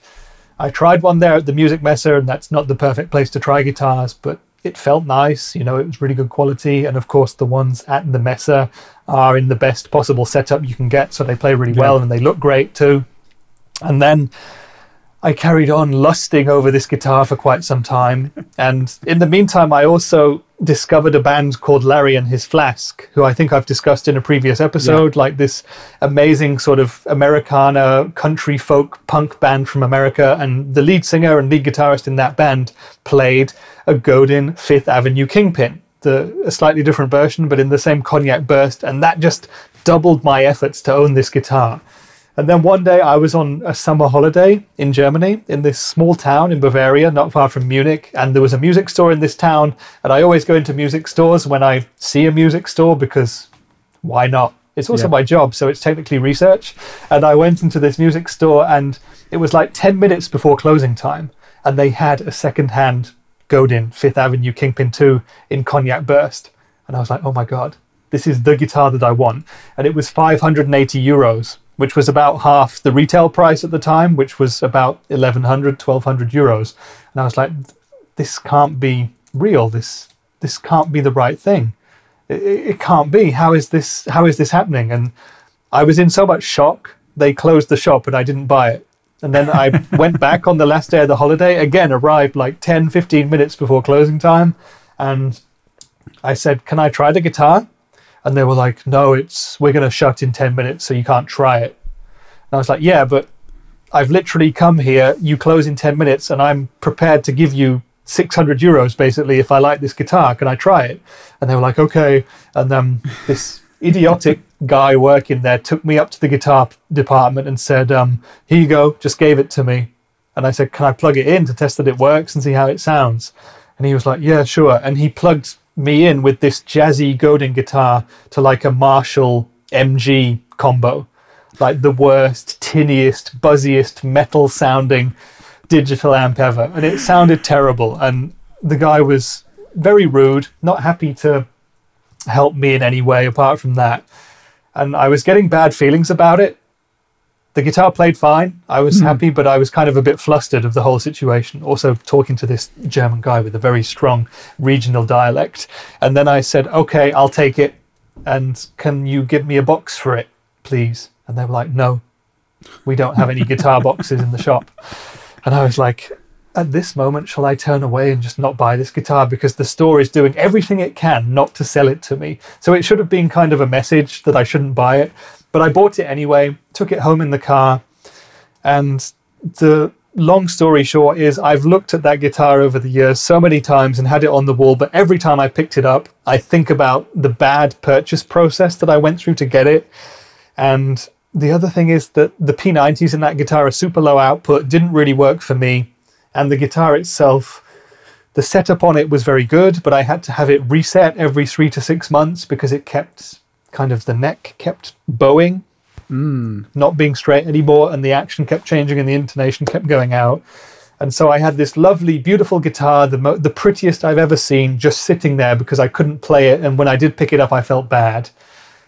I tried one there at the Musikmesse, and that's not the perfect place to try guitars, but it felt nice. You know, it was really good quality. And of course, the ones at the Messe are in the best possible setup you can get, so they play really well and they look great too. And then I carried on lusting over this guitar for quite some time. And in the meantime, I also discovered a band called Larry and His Flask, who I think I've discussed in a previous episode, like this amazing sort of Americana country folk punk band from America. And the lead singer and lead guitarist in that band played a Godin Fifth Avenue Kingpin, the, a slightly different version, but in the same cognac burst. And that just doubled my efforts to own this guitar. And then one day I was on a summer holiday in Germany, in this small town in Bavaria, not far from Munich. And there was a music store in this town. And I always go into music stores when I see a music store because why not? It's also Yeah. my job, so it's technically research. And I went into this music store and it was like 10 minutes before closing time. And they had a second hand Godin Fifth Avenue Kingpin 2 in Cognac Burst. And I was like, oh my God, this is the guitar that I want. And it was 580 euros, which was about half the retail price at the time, which was about 1100, 1200 euros. And I was like, this can't be real. This, this can't be the right thing. It, it it can't be. How is this, how is this happening? And I was in so much shock. They closed the shop and I didn't buy it. And then I went back on the last day of the holiday, again, arrived like 10, 15 minutes before closing time. And I said, Can I try the guitar? And they were like, No, it's we're gonna shut in 10 minutes, so you can't try it. And I was like, Yeah, but I've literally come here, you close in 10 minutes, and I'm prepared to give you 600 euros basically if I like this guitar. Can I try it? And they were like, Okay. And um, this idiotic guy working there took me up to the guitar department and said, um, Here you go, just gave it to me. And I said, Can I plug it in to test that it works and see how it sounds? And he was like, Yeah, sure. And he plugged me in with this jazzy Godin guitar to like a Marshall MG combo, like the worst, tinniest, buzziest, metal sounding digital amp ever. And it sounded terrible. And the guy was very rude, not happy to help me in any way apart from that. And I was getting bad feelings about it. The guitar played fine. I was hmm. happy, but I was kind of a bit flustered of the whole situation. Also, talking to this German guy with a very strong regional dialect. And then I said, okay, I'll take it. And can you give me a box for it, please? And they were like, no, we don't have any guitar boxes in the shop. And I was like, at this moment, shall I turn away and just not buy this guitar because the store is doing everything it can not to sell it to me? So it should have been kind of a message that I shouldn't buy it. But I bought it anyway, took it home in the car. And the long story short is I've looked at that guitar over the years so many times and had it on the wall, but every time I picked it up, I think about the bad purchase process that I went through to get it. And the other thing is that the P90s in that guitar are super low output, didn't really work for me. And the guitar itself, the setup on it was very good, but I had to have it reset every three to six months because it kept kind of the neck kept bowing, hmm. not being straight anymore, and the action kept changing and the intonation kept going out. And so I had this lovely, beautiful guitar, the mo- the prettiest I've ever seen, just sitting there because I couldn't play it. And when I did pick it up, I felt bad.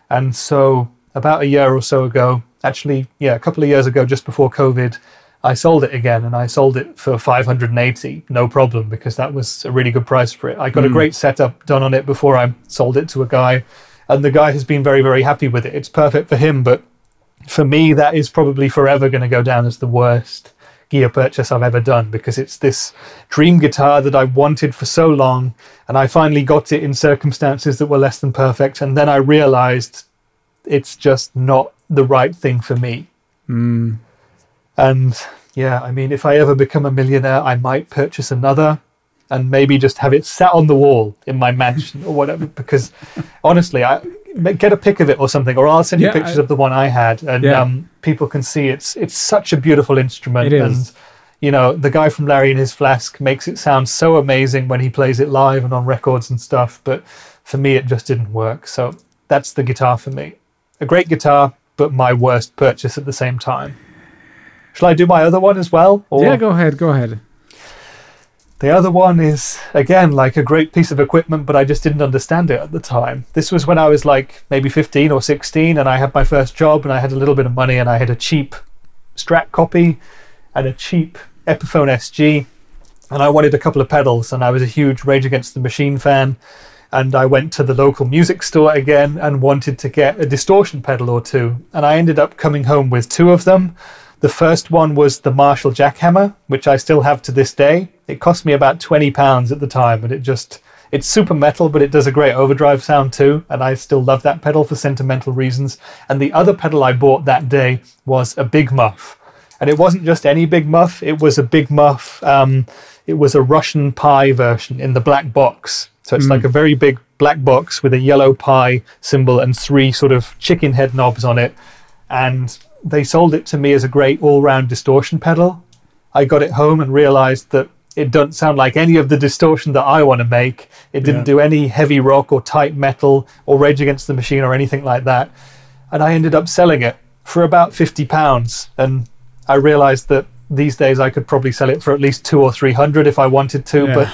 And so about a year or so ago, actually, yeah, a couple of years ago, just before COVID, I sold it again and I sold it for 580, no problem, because that was a really good price for it. I got a hmm. great setup done on it before I sold it to a guy, and the guy has been very, very happy with it. It's perfect for him, but for me, that is probably forever going to go down as the worst gear purchase I've ever done because it's this dream guitar that I wanted for so long, and I finally got it in circumstances that were less than perfect, and then I realized it's just not the right thing for me. Hmm. And yeah, I mean, if I ever become a millionaire, I might purchase another and maybe just have it sat on the wall in my mansion or whatever. Because honestly, I get a pic of it or something, or I'll send you Yeah, pictures I- of the one I had, and Yeah. um, people can see it's it's such a beautiful instrument. It is. And you know, the guy from Larry and His Flask makes it sound so amazing when he plays it live and on records and stuff. But for me, it just didn't work. So that's the guitar for me. A great guitar, but my worst purchase at the same time. Shall I do my other one as well? Or Yeah, go ahead, go ahead. the other one is again like a great piece of equipment, but I just didn't understand it at the time. This was when I was like maybe 15 or 16, and I had my first job, and I had a little bit of money, and I had a cheap Strat copy and a cheap Epiphone SG, and I wanted a couple of pedals, and I was a huge Rage Against the Machine fan. And I went to the local music store again and wanted to get a distortion pedal or two. And I ended up coming home with two of them. The first one was the Marshall Jackhammer, which I still have to this day. It cost me about 20 pounds at the time, and it just it's super metal, but it does a great overdrive sound too, and I still love that pedal for sentimental reasons. And the other pedal I bought that day was a Big Muff. And it wasn't just any Big Muff, it was a Big Muff um, it was a Russian Pi version in the black box. So it's like a very big black box with a yellow pi symbol and three sort of chicken head knobs on it. And they sold it to me as a great all round distortion pedal. I got it home and realized that it doesn't sound like any of the distortion that I want to make. It didn't Yeah. do any heavy rock or tight metal or Rage Against the Machine or anything like that. And I ended up selling it for about 50 pounds. And I realized that these days I could probably sell it for at least two or three hundred if I wanted to. Yeah. But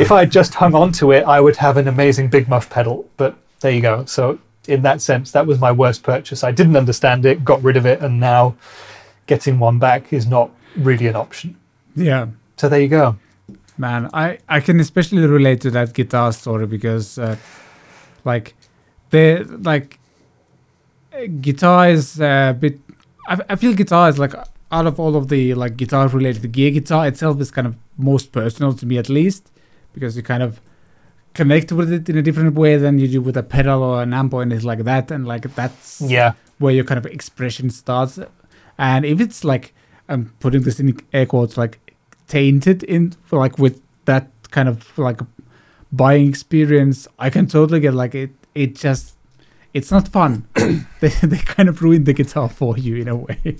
if I just hung on to it, I would have an amazing Big Muff pedal. But there you go. So in that sense, that was my worst purchase. I didn't understand it, got rid of it, and now getting one back is not really an option. Yeah. So there you go. Man, I, I can especially relate to that guitar story because, uh, like, the like guitar is a bit. I, I feel guitar is like out of all of the like guitar related gear, guitar itself is kind of most personal to me at least because you kind of connect with it in a different way than you do with a pedal or an amp or anything like that, and like that's Yeah. where your kind of expression starts. And if it's like I'm putting this in air quotes, like tainted in like with that kind of like buying experience, I can totally get like it. It just it's not fun. they they kind of ruin the guitar for you in a way.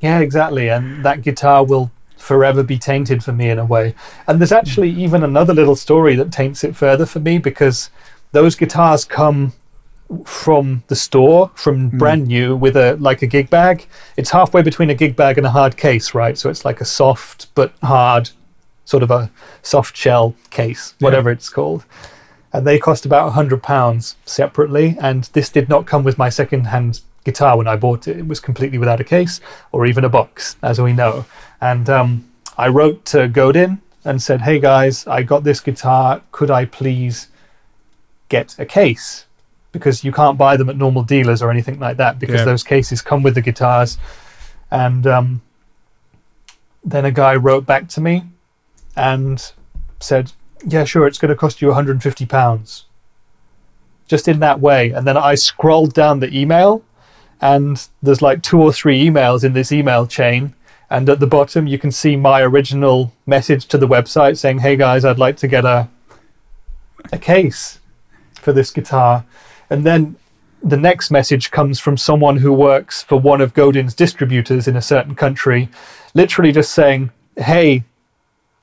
Yeah, exactly. And that guitar will forever be tainted for me in a way. And there's actually even another little story that taints it further for me because those guitars come from the store from hmm. brand new with a like a gig bag. It's halfway between a gig bag and a hard case right? So it's like a soft but hard sort of a soft shell case whatever it's called. And they cost about 100 pounds separately. And this did not come with my second hand guitar when i bought it. It was completely without a case or even a box as we know and um, i wrote to godin and said hey guys i got this guitar could i please get a case because you can't buy them at normal dealers or anything like that because Yeah. those cases come with the guitars. And um, then a guy wrote back to me and said, "Yeah, sure, it's going to cost you 150 pounds." Just in that way, and then I scrolled down the email, and there's like two or three emails in this email chain. And at the bottom, you can see my original message to the website saying, "Hey guys, I'd like to get a a case for this guitar." And then the next message comes from someone who works for one of Godin's distributors in a certain country, literally just saying, Hey,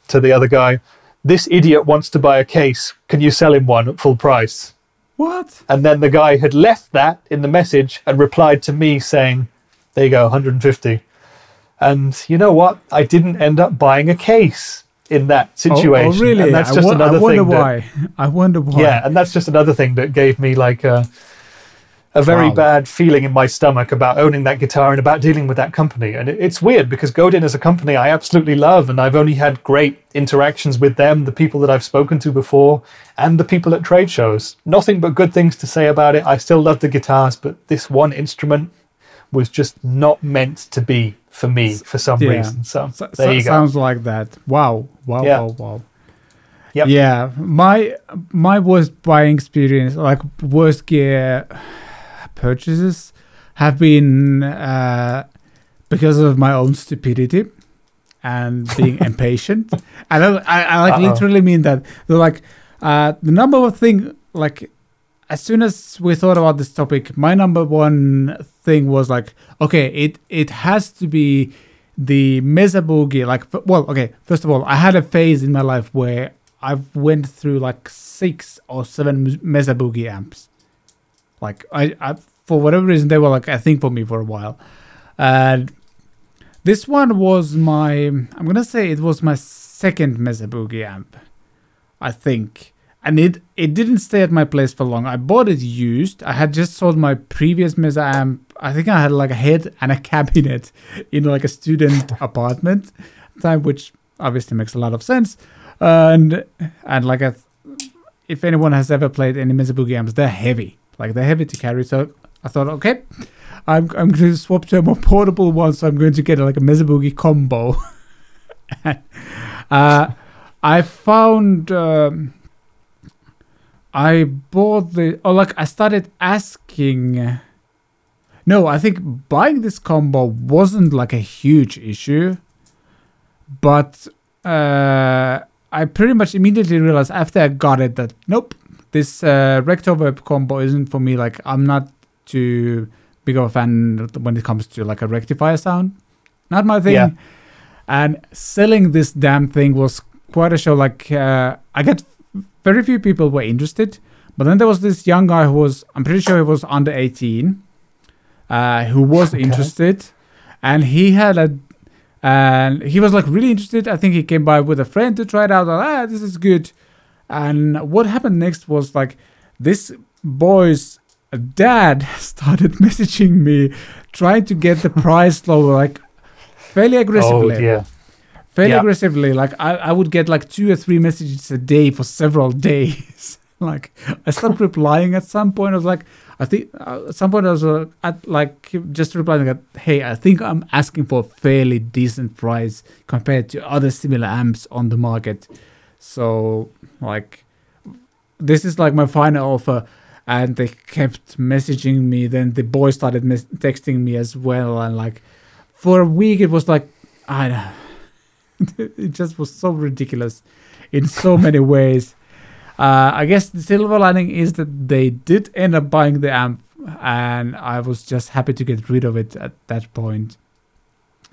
to the other guy, this idiot wants to buy a case. Can you sell him one at full price? What? And then the guy had left that in the message and replied to me saying, There you go, 150. And you know what? I didn't end up buying a case in that Oh-, oh situation. Oh, really? And that's I just wo- another I wonder thing. that- why. I wonder why. yeah, and that's just another thing that gave me like a a very Wow. bad feeling in my stomach about owning that guitar and about dealing with that company. And it, it's weird because Godin is a company I absolutely love, and I've only had great interactions with them, the people that I've spoken to before, and the people at trade shows. Nothing but good things to say about it. I still love the guitars, but this one instrument was just not meant to be for me for some Yeah. reason. So So- there so- you go. sounds like that. Wow. Wow. Yeah. Wow. Wow. Yep. Yeah. My my worst buying experience, like worst gear purchases, have been uh, because of my own stupidity and being impatient. I don't. I, I like Uh-oh. literally mean that. They're like uh, the number one thing. Like as soon as we thought about this topic, my number one thing was like, okay, it it has to be the Mesa Boogie. Like, well, okay. First of all, I had a phase in my life where I've went through like six or seven Mesa Boogie amps. Like, I, I for whatever reason they were like a thing for me for a while, and this one was my. I'm gonna say it was my second Mesa Boogie amp. I think and it it didn't stay at my place for long. I bought it used. I had just sold my previous Mesa amp. I think I had like a head and a cabinet in like a student apartment time, which obviously makes a lot of sense. And and like a, if anyone has ever played any Mesa Boogie amps, they're heavy. Like they're heavy to carry. So I thought, okay, I'm I'm going to swap to a more portable one. So I'm going to get like a Mesa Boogie combo. uh, I found. Um, I bought the oh like I started asking No, I think buying this combo wasn't like a huge issue. But uh I pretty much immediately realized after I got it that nope, this uh Rect-O-Verb combo isn't for me. Like I'm not too big of a fan when it comes to like a rectifier sound. Not my thing. Yeah. And selling this damn thing was quite a show. Like uh I got very few people were interested. But then there was this young guy who was, I'm pretty sure he was under 18, uh, who was Okay. interested. And he had a, and he was like really interested. I think he came by with a friend to try it out. Like, ah, this is good. And what happened next was like this boy's dad started messaging me, trying to get the price lower, like fairly aggressively. Oh aggressively dear. Fairly Yeah. aggressively. Like I, I would get like two or three messages a day for several days. like I stopped replying at some point. I was like, I think uh, at some point I was uh, at like just replying that, hey, I think I'm asking for a fairly decent price compared to other similar amps on the market. So like, this is like my final offer. And they kept messaging me. Then the boy started mes- texting me as well. And like, for a week, it was like, I don't it just was so ridiculous in so many ways. Uh, I guess the silver lining is that they did end up buying the amp, and I was just happy to get rid of it at that point.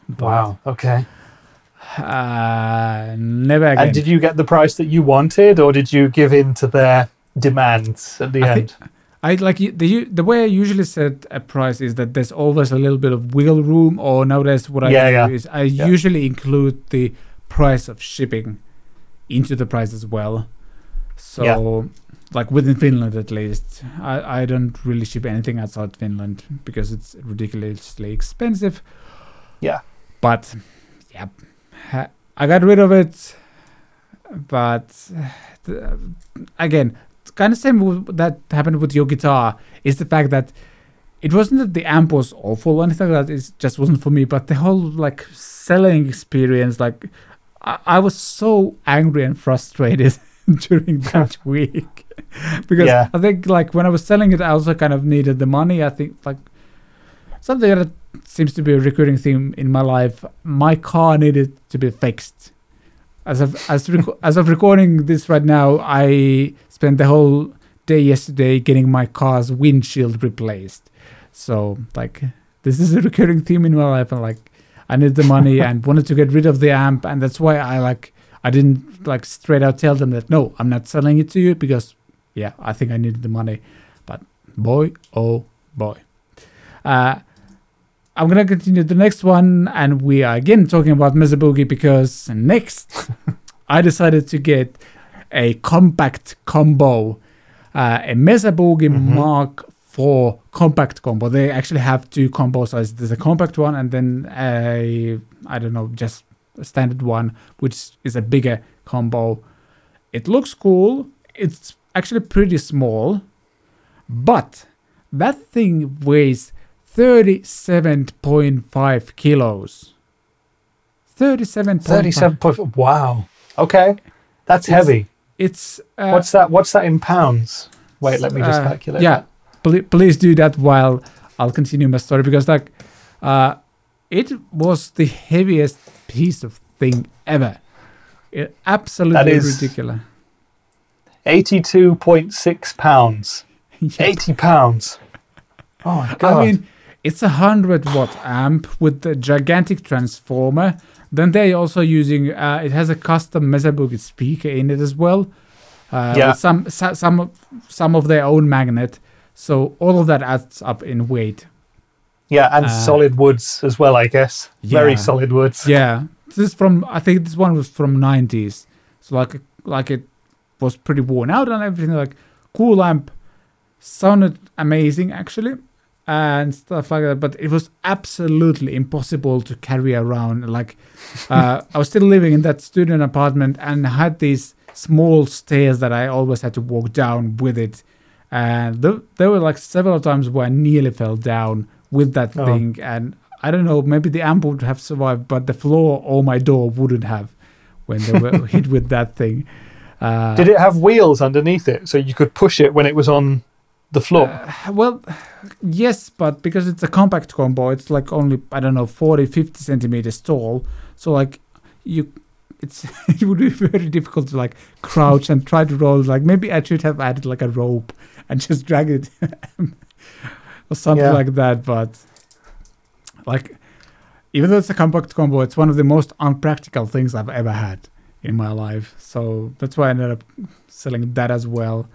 But, Wow. Okay. Uh, never again. And did you get the price that you wanted, or did you give in to their demands at the I end? think- I like the the way I usually set a price is that there's always a little bit of wiggle room. Or nowadays, what I Yeah, do yeah. is I Yeah. usually include the price of shipping into the price as well. So, like within Finland at least, I I don't really ship anything outside Finland because it's ridiculously expensive. Yeah. But yeah, I got rid of it. But uh, again, kind of same that happened with your guitar is the fact that it wasn't that the amp was awful or anything like that. It just wasn't for me. But the whole like selling experience, like I, I was so angry and frustrated during that week because Yeah. I think like when I was selling it, I also kind of needed the money. I think like something that seems to be a recurring theme in my life. My car needed to be fixed. As of as rec- as of recording this right now, I spent the whole day yesterday getting my car's windshield replaced. So like this is a recurring theme in my life, and like I need the money and wanted to get rid of the amp, and that's why I like I didn't like straight out tell them that no, I'm not selling it to you because yeah, I think I needed the money. But boy, oh boy. Uh, I'm gonna continue the next one, and we are again talking about Mesa Boogie because next I decided to get a compact combo, uh, a Mesa Boogie Mhm. Mark IV compact combo. They actually have two combo sizes. There's a compact one, and then a I don't know, just a standard one, which is a bigger combo. It looks cool. It's actually pretty small, but that thing weighs 37.5 kilos. 37.5. Thirty-seven point. Wow. Okay, that's It's- heavy. It's uh, What's that? What's that in pounds? Wait, let me just uh, calculate. yeah. pl- please do that while I'll continue my story because like uh it was the heaviest piece of thing ever. It, absolutely is- ridiculous. Eighty-two point six pounds. Yeah. Eighty pounds. Oh my god. I mean, it's a hundred watt amp with the gigantic transformer. Then they're also using. Uh, it has a custom Mesa Boogie speaker in it as well. Uh, Yeah. with some some of- some of their own magnet. So all of that adds up in weight. yeah, and uh, solid woods as well. I guess. Very solid woods. Yeah, this is from. I think this one was from '90s. So like like it was pretty worn out and everything. Like cool amp, sounded amazing actually, and stuff like that. But it was absolutely impossible to carry around. Like uh, I was still living in that student apartment and had these small stairs that I always had to walk down with it. And th- there were like several times where I nearly fell down with that Oh. thing. And I don't know, maybe the amp would have survived, but the floor or my door wouldn't have when they were hit with that thing. Uh, Did it have wheels underneath it so you could push it when it was on the floor? Uh, well, yes, but because it's a compact combo, it's like only I don't know 40, 50 centimeters tall. So like you, it's it would be very difficult to like crouch and try to roll. Like maybe I should have added like a rope and just drag it or something Yeah. like that. But like, even though it's a compact combo, it's one of the most unpractical things I've ever had in my life. So that's why I ended up selling that as well.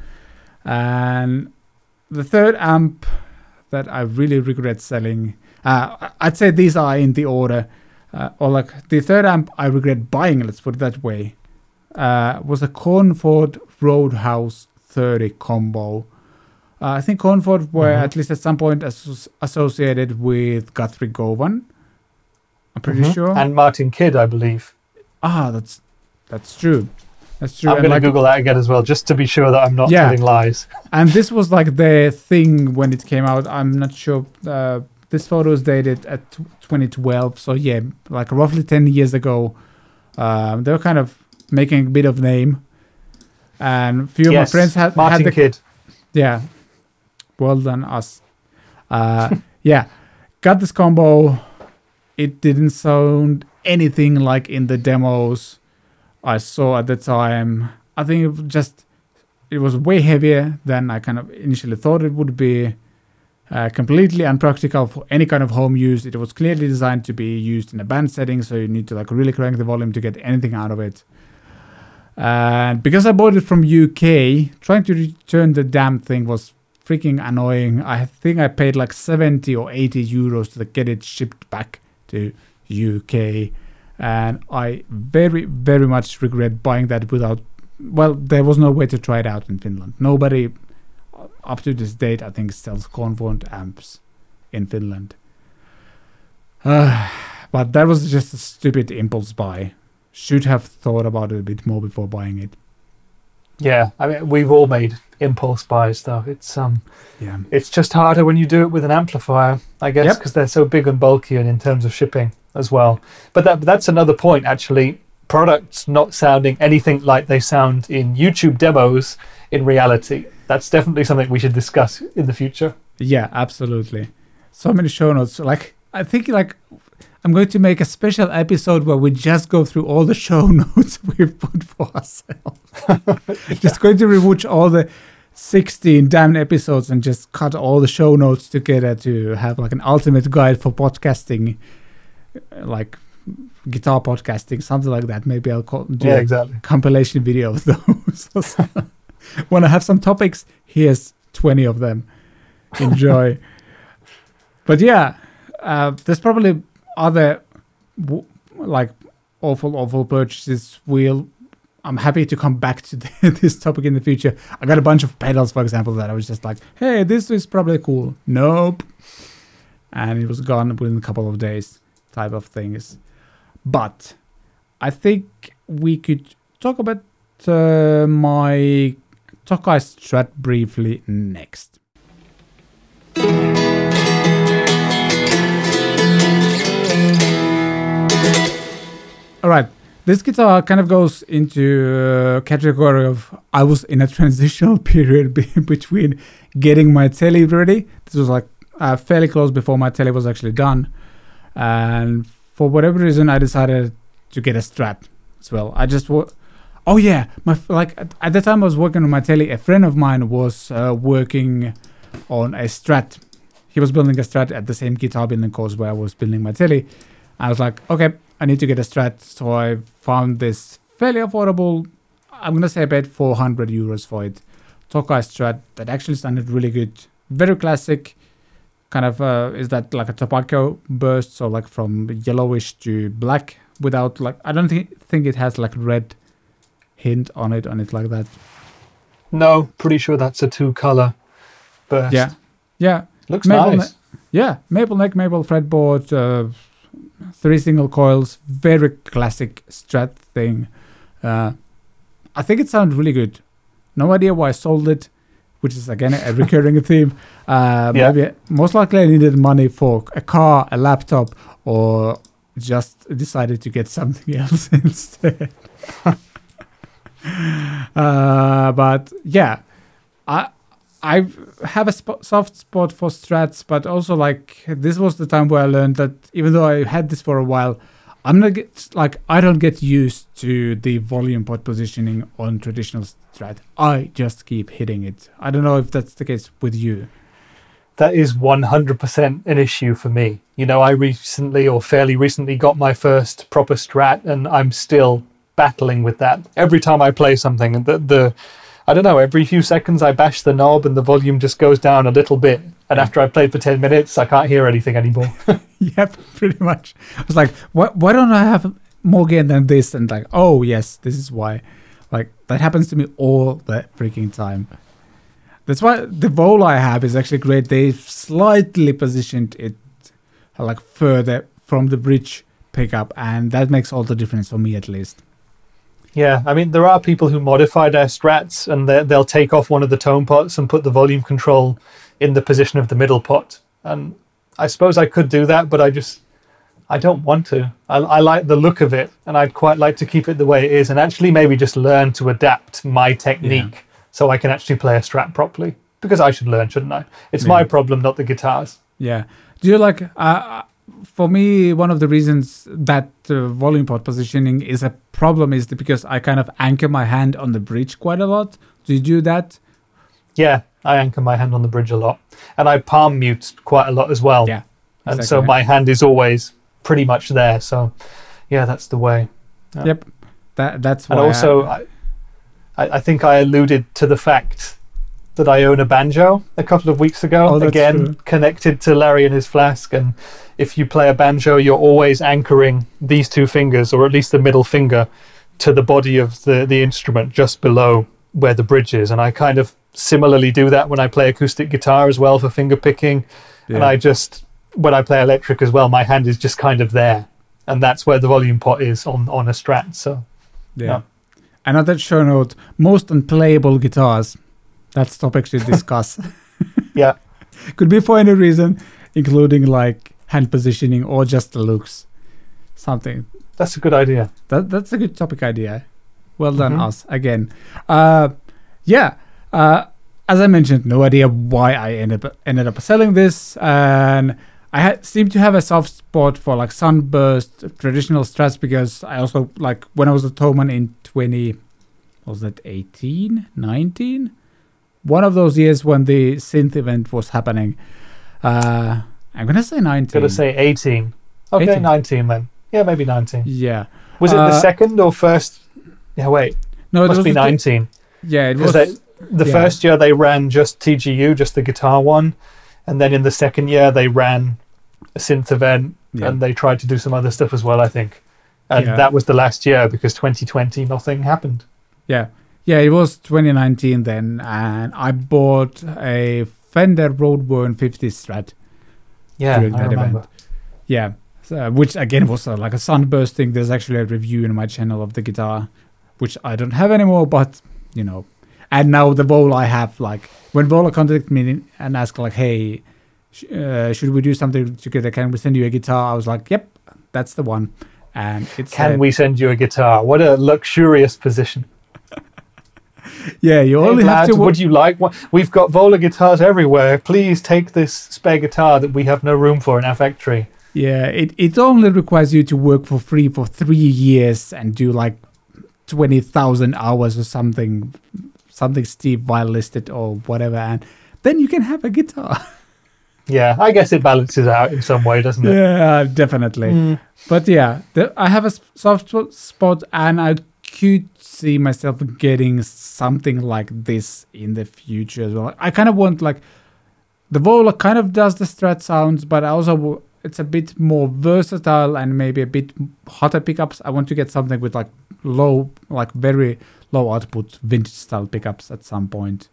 And the third amp that I really regret selling, uh, I'd say these are in the order, uh, or like the third amp I regret buying, let's put it that way, uh, was a Cornford Roadhouse 30 combo. Uh, I think Cornford were Mhm. at least at some point asso- associated with Guthrie Govan. I'm pretty Mhm. sure. And Martin Kidd, I believe. ah, that's that's true. That's true. I'm going to Google that again as well, just to be sure that I'm not Yeah. telling lies. and this was like the thing when it came out. I'm not sure. Uh, this photo is dated at 2012, so yeah, like roughly 10 years ago. Um, they were kind of making a bit of name, and a few yes, of my friends had Martin had the Kidd. yeah. Well done, us. Uh, yeah, got this combo. It didn't sound anything like in the demos I saw at the time. I think it just it was way heavier than I kind of initially thought it would be. Uh, completely unpractical for any kind of home use. It was clearly designed to be used in a band setting, so you need to like really crank the volume to get anything out of it. And because I bought it from UK, trying to return the damn thing was freaking annoying. I think I paid like 70 or 80 euros to get it shipped back to UK. And I very, very much regret buying that without. Well, there was no way to try it out in Finland. Nobody, up to this date, I think, sells Cornford amps in Finland. Uh, but that was just a stupid impulse buy. Should have thought about it a bit more before buying it. Yeah, I mean, we've all made impulse buys though. It's um, Yeah. it's just harder when you do it with an amplifier, I guess, Yep. because they're so big and bulky, and in terms of shipping as well. But that that's another point actually. Products not sounding anything like they sound in YouTube demos in reality. That's definitely something we should discuss in the future. Yeah, absolutely. So many show notes. Like I think like I'm going to make a special episode where we just go through all the show notes we've put for ourselves. Just going to rewatch all the 16 damn episodes and just cut all the show notes together to have like an ultimate guide for podcasting, like guitar podcasting, something like that. Maybe I'll call, do Yeah, a exactly. compilation video of those. when I have some topics, here's 20 of them. Enjoy. but yeah, uh, there's probably other w- like awful, awful purchases. We'll. I'm happy to come back to this topic in the future. I got a bunch of pedals, for example, that I was just like, "Hey, this is probably cool." Nope, and it was gone within a couple of days, type of things. But I think we could talk about uh, my Tokai Strat briefly next. All right, this guitar kind of goes into category of I was in a transitional period between getting my telly ready. This was like uh, fairly close before my telly was actually done, and for whatever reason, I decided to get a Strat as well. I just wa- oh yeah, my like at, the time I was working on my telly. A friend of mine was uh, working on a Strat. He was building a Strat at the same guitar building course where I was building my telly. I was like, okay, I need to get a Strat, so I found this fairly affordable. I'm gonna say about 400 euros for it. Tokai Strat that actually sounded really good, very classic. Kind of uh, is that like a tobacco burst, so like from yellowish to black without like I don't think think it has like red hint on it on it like that. No, pretty sure that's a two color burst. Yeah, yeah, Looks Maple nice. yeah. Maple neck, maple fretboard, uh, three single coils, very classic Strat thing. Uh, I think it sounds really good. No idea why I sold it, which is again a recurring theme. Uh, Yeah. Maybe most likely I needed money for a car, a laptop, or just decided to get something else instead. uh, but yeah, I I have a sp- soft spot for strats, but also like this was the time where I learned that even though I had this for a while, I'm not get like I don't get used to the volume pot positioning on traditional strat. I just keep hitting it. I don't know if that's the case with you. That is 100% an issue for me. You know, I recently or fairly recently got my first proper strat, and I'm still battling with that. Every time I play something, and the, the I don't know, every few seconds I bash the knob and the volume just goes down a little bit. And Yeah. after I've played for 10 minutes, I can't hear anything anymore. yep, pretty much. I was like, why, why don't I have more gain than this? And like, oh yes, this is why. Like that happens to me all the freaking time. That's why the Vola I have is actually great. They slightly positioned it like further from the bridge pickup, and that makes all the difference for me at least. Yeah, I mean, there are people who modify their strats and they'll take off one of the tone pots and put the volume control in the position of the middle pot. And I suppose I could do that, but I just, I don't want to. I, I like the look of it and I'd quite like to keep it the way it is and actually maybe just learn to adapt my technique so I can actually play a strat properly. Because I should learn, shouldn't I? It's my problem, not the guitars. Yeah. Do you like? Uh, for me, one of the reasons that uh, volume pot positioning is a problem is because I kind of anchor my hand on the bridge quite a lot. Do you do that? Yeah, I anchor my hand on the bridge a lot, and I palm mute quite a lot as well. Yeah. and so my hand is always pretty much there. So, yeah, that's the way. Yep. That that's why. And also, I- I, I, I think I alluded to the fact that I own a banjo a couple of weeks ago. Oh, Again, true. connected to Larry and his flask. And if you play a banjo, you're always anchoring these two fingers, or at least the middle finger, to the body of the, the instrument just below where the bridge is. And I kind of similarly do that when I play acoustic guitar as well for finger picking. And I just, when I play electric as well, my hand is just kind of there. And that's where the volume pot is on, on a strat. So, yeah. yeah. Another show note: most unplayable guitars. That's topic to discuss. yeah. Could be for any reason, including like hand positioning or just the looks. Something That's a good idea. that that's a good topic idea. Well done, Mhm. us again. Uh, yeah. Uh, as I mentioned, no idea why I ended up, ended up selling this, and I had, seem to have a soft spot for like sunburst traditional strats because I also like when I was a Thomann in twenty, was that 18, 19? One of those years when the synth event was happening. Uh, I'm gonna say nineteen. Gonna say 18. Okay, 18. 19 then. Yeah, maybe 19. yeah. Was it Uh, the second or first? Yeah, wait. No, it Must was be the- 19. Yeah, it was. The yeah. first year they ran just TGU, just the guitar one. And then in the second year they ran a synth event Yeah. and they tried to do some other stuff as well, I think. And Yeah. that was the last year because 2020 nothing happened. Yeah, yeah, it was 2019 then, and I bought a Fender Road Worn 50 Strat. Yeah, During I that remember. event. Yeah, so, which again was uh, like a sunburst thing. There's actually a review in my channel of the guitar, which I don't have anymore, but you know. And now the Vola I have, like, when Vola contacted me and asked, like, hey, sh- uh, should we do something together? Can we send you a guitar? I was like, yep, that's the one. And it's Can uh, we send you a guitar? What a luxurious position. Yeah, you Hey, only have lads, to. would you like one? We've got Vola guitars everywhere. Please take this spare guitar that we have no room for in our factory. Yeah, it, it only requires you to work for free for three years and do like 20,000 hours or something, something Steve Vai listed or whatever, and then you can have a guitar. Yeah, I guess it balances out in some way, doesn't it? yeah, definitely. Mm. But yeah, the, I have a soft spot and I could see myself getting something like this in the future as well. I kind of want like the Vola kind of does the strat sounds, but I also w- it's a bit more versatile and maybe a bit hotter pickups. I want to get something with like low, like very low output vintage style pickups at some point.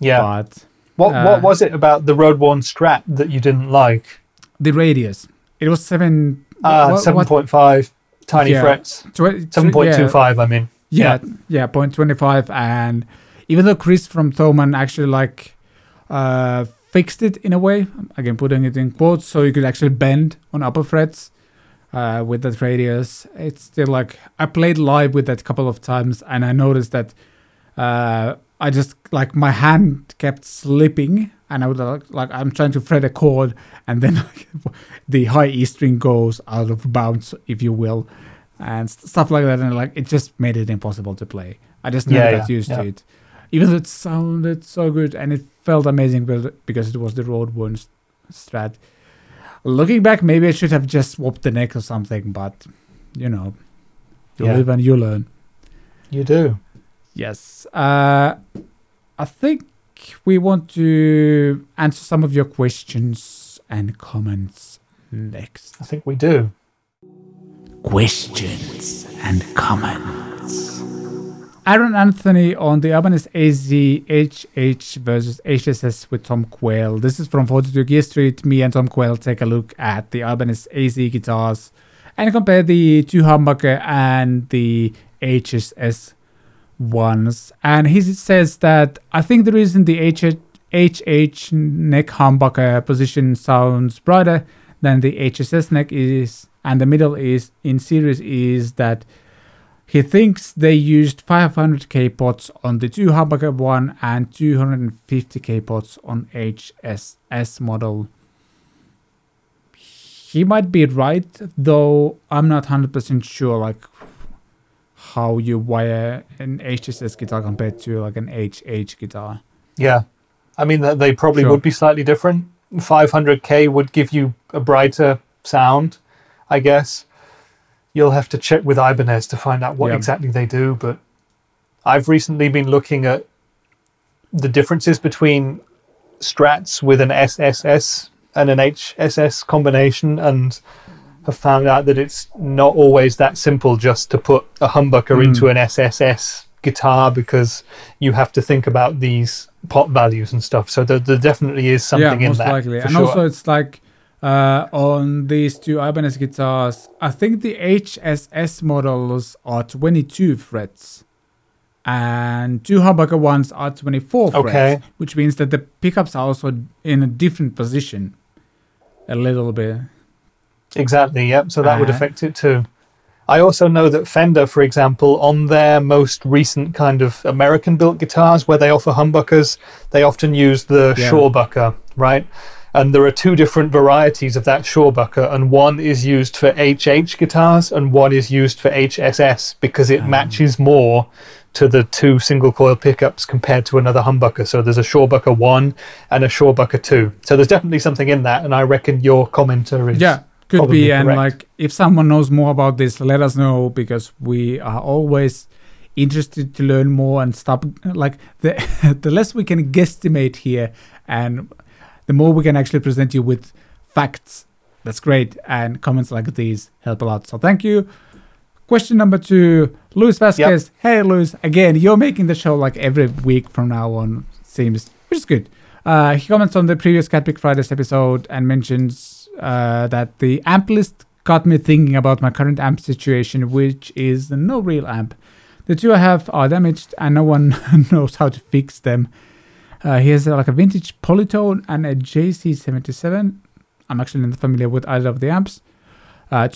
Yeah. But What uh, What was it about the Road Worn Strat that you didn't like? the radius, it was seven. Ah, what- seven what- point five tiny Yeah. frets. tw- Seven point two yeah. five. I mean. Yeah, yeah, point twenty five, and even though Chris from Thomann actually like uh, fixed it in a way, again putting it in quotes, so you could actually bend on upper frets uh, with that radius. It's still like I played live with that a couple of times, and I noticed that uh, I just like my hand kept slipping, and I would like, like I'm trying to fret a chord, and then like, the high E string goes out of bounds, if you will and st- stuff like that. And like it just made it impossible to play. I just never Yeah, got yeah, used yeah. to it, even though it sounded so good and it felt amazing be- because it was the road worn strat. Looking back, maybe I should have just swapped the neck or something, but you know, you Yeah. live and you learn. You do. Yes. Uh, I think we want to answer some of your questions and comments next. I think we do. questions and comments. Aaron Anthony on the Ibanez AZHH versus HSS with Tom Quayle. This is from 42 Gear Street. Me and Tom Quayle take a look at the Ibanez AZ guitars and compare the two humbucker and the HSS ones. And he says that I think the reason the HH, HH neck humbucker position sounds brighter than the HSS neck is and the middle is in series is that he thinks they used 500k pots on the two humbucker one and 250k pots on HSS model. He might be right, though I'm not 100% sure like how you wire an HSS guitar compared to like an HH guitar. Yeah. I mean, th- they probably Sure. would be slightly different. 500k would give you a brighter sound, I guess. You'll have to check with Ibanez to find out what Yeah. exactly they do. But I've recently been looking at the differences between strats with an SSS and an HSS combination and have found out that it's not always that simple just to put a humbucker Hmm. into an SSS guitar because you have to think about these pot values and stuff. So there, there definitely is something yeah, in most that. likely. for And sure. also, it's like uh, on these two Ibanez guitars, I think the HSS models are 22 frets, and two humbucker ones are 24 frets, Okay. which means that the pickups are also in a different position, a little bit. Exactly, yep. So that would Uh-huh. affect it too. I also know that Fender, for example, on their most recent kind of American built guitars where they offer humbuckers, they often use the Yeah. Shawbucker, right? And there are two different varieties of that Shawbucker, and one is used for HH guitars and one is used for HSS because it Ah. matches more to the two single coil pickups compared to another humbucker. So there's a Shawbucker 1 and a Shawbucker 2. So there's definitely something in that, and I reckon your commenter is. Yeah, could be. And like, if someone knows more about this, let us know because we are always interested to learn more and stop. Like, the the less we can guesstimate here, and the more we can actually present you with facts. That's great, and comments like these help a lot. So thank you. Question number two, Luis Vasquez. Hey, Luis. Again, you're making the show like every week from now on. Seems which is good. Uh, he comments on the previous Cat Pick Fridays episode and mentions uh, that the amp list got me thinking about my current amp situation, which is no real amp. The two I have are damaged and no one knows how to fix them. Uh, he has uh, like a vintage Polytone and a JC77. I'm actually not familiar with either of the amps. Uh,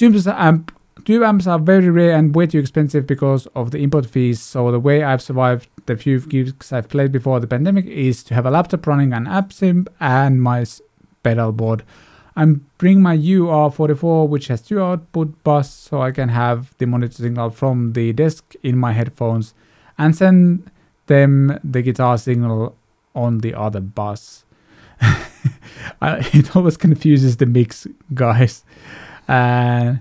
Tube amps are very rare and way too expensive because of the import fees. So the way I've survived the few gigs I've played before the pandemic is to have a laptop running an app sim and my pedal board. I'm bring my UR44 which has two output bus so I can have the monitor signal from the desk in my headphones and send them the guitar signal on the other bus. It always confuses the mix, guys. Uh,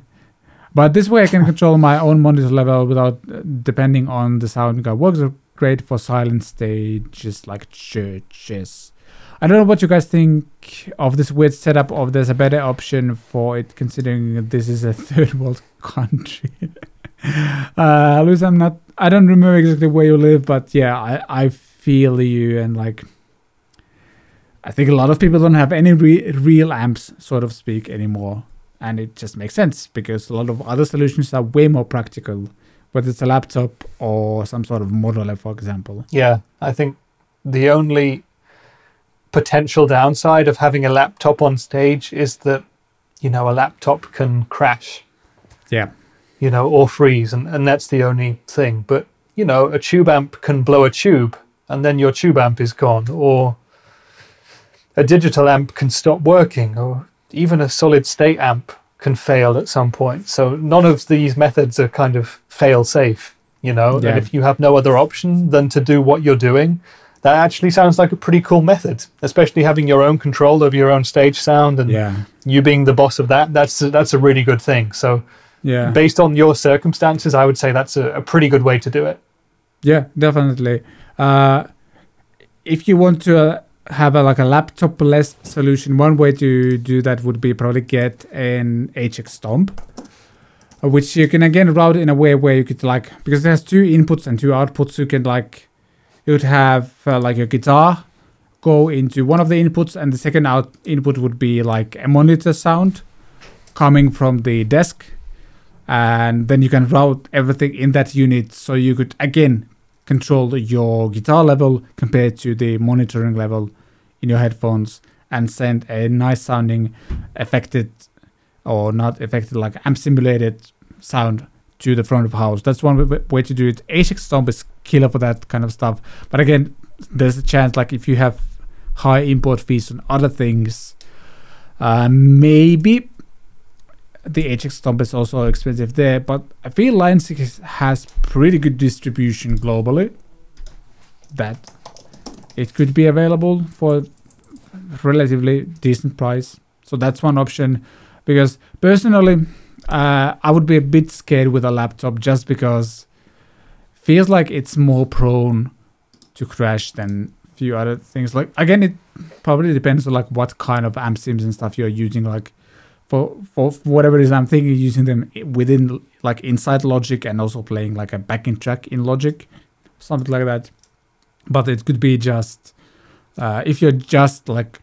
but this way I can control my own monitor level without uh, depending on the sound guide. Works great for silent stages like churches. I don't know what you guys think of this weird setup of there's a better option for it considering this is a third world country. uh Luis, I'm not I don't remember exactly where you live, but yeah, I, I feel you and like I think a lot of people don't have any re- real amps, sort of speak, anymore. And it just makes sense because a lot of other solutions are way more practical, whether it's a laptop or some sort of modular, for example. Yeah, I think the only potential downside of having a laptop on stage is that, you know, a laptop can crash, Yeah. you know, or freeze, and, and that's the only thing. But, you know, a tube amp can blow a tube and then your tube amp is gone, or a digital amp can stop working, or even a solid state amp can fail at some point. So none of these methods are kind of fail safe, you know. Yeah. And if you have no other option than to do what you're doing, that actually sounds like a pretty cool method, especially having your own control of your own stage sound and Yeah. you being the boss of that. That's that's a really good thing. So Yeah. based on your circumstances, I would say that's a, a pretty good way to do it. Yeah, definitely. Uh, if you want to uh, have a, like a laptop-less solution, one way to do that would be probably get an HX Stomp, uh, which you can again route in a way where you could like because it has two inputs and two outputs. You can like you would have uh, like your guitar go into one of the inputs, and the second out input would be like a monitor sound coming from the desk and then you can route everything in that unit so you could again control your guitar level compared to the monitoring level in your headphones and send a nice sounding affected or not affected like amp simulated sound to the front of house. That's one way to do it. HX Stomp is killer for that kind of stuff. But again there's a chance like if you have high import fees on other things uh, maybe the HX Stomp is also expensive there, but I feel Line 6 has pretty good distribution globally. That it could be available for relatively decent price. So that's one option. Because personally, uh, I would be a bit scared with a laptop just because feels like it's more prone to crash than few other things. Like again, it probably depends on like what kind of amp sims and stuff you're using. Like for for whatever it is, I'm thinking using them within like inside Logic and also playing like a backing track in Logic, something like that. But it could be just uh, if you're just like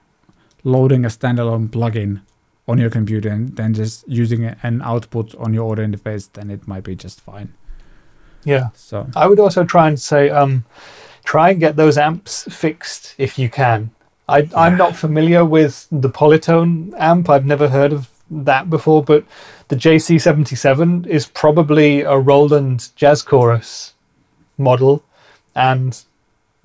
loading a standalone plugin on your computer and then just using an output on your audio interface, then it might be just fine. Yeah. So I would also try and say, um, try and get those amps fixed if you can. I, I'm not familiar with the Polytone amp. I've never heard of that before, but the JC77 is probably a Roland Jazz Chorus model, and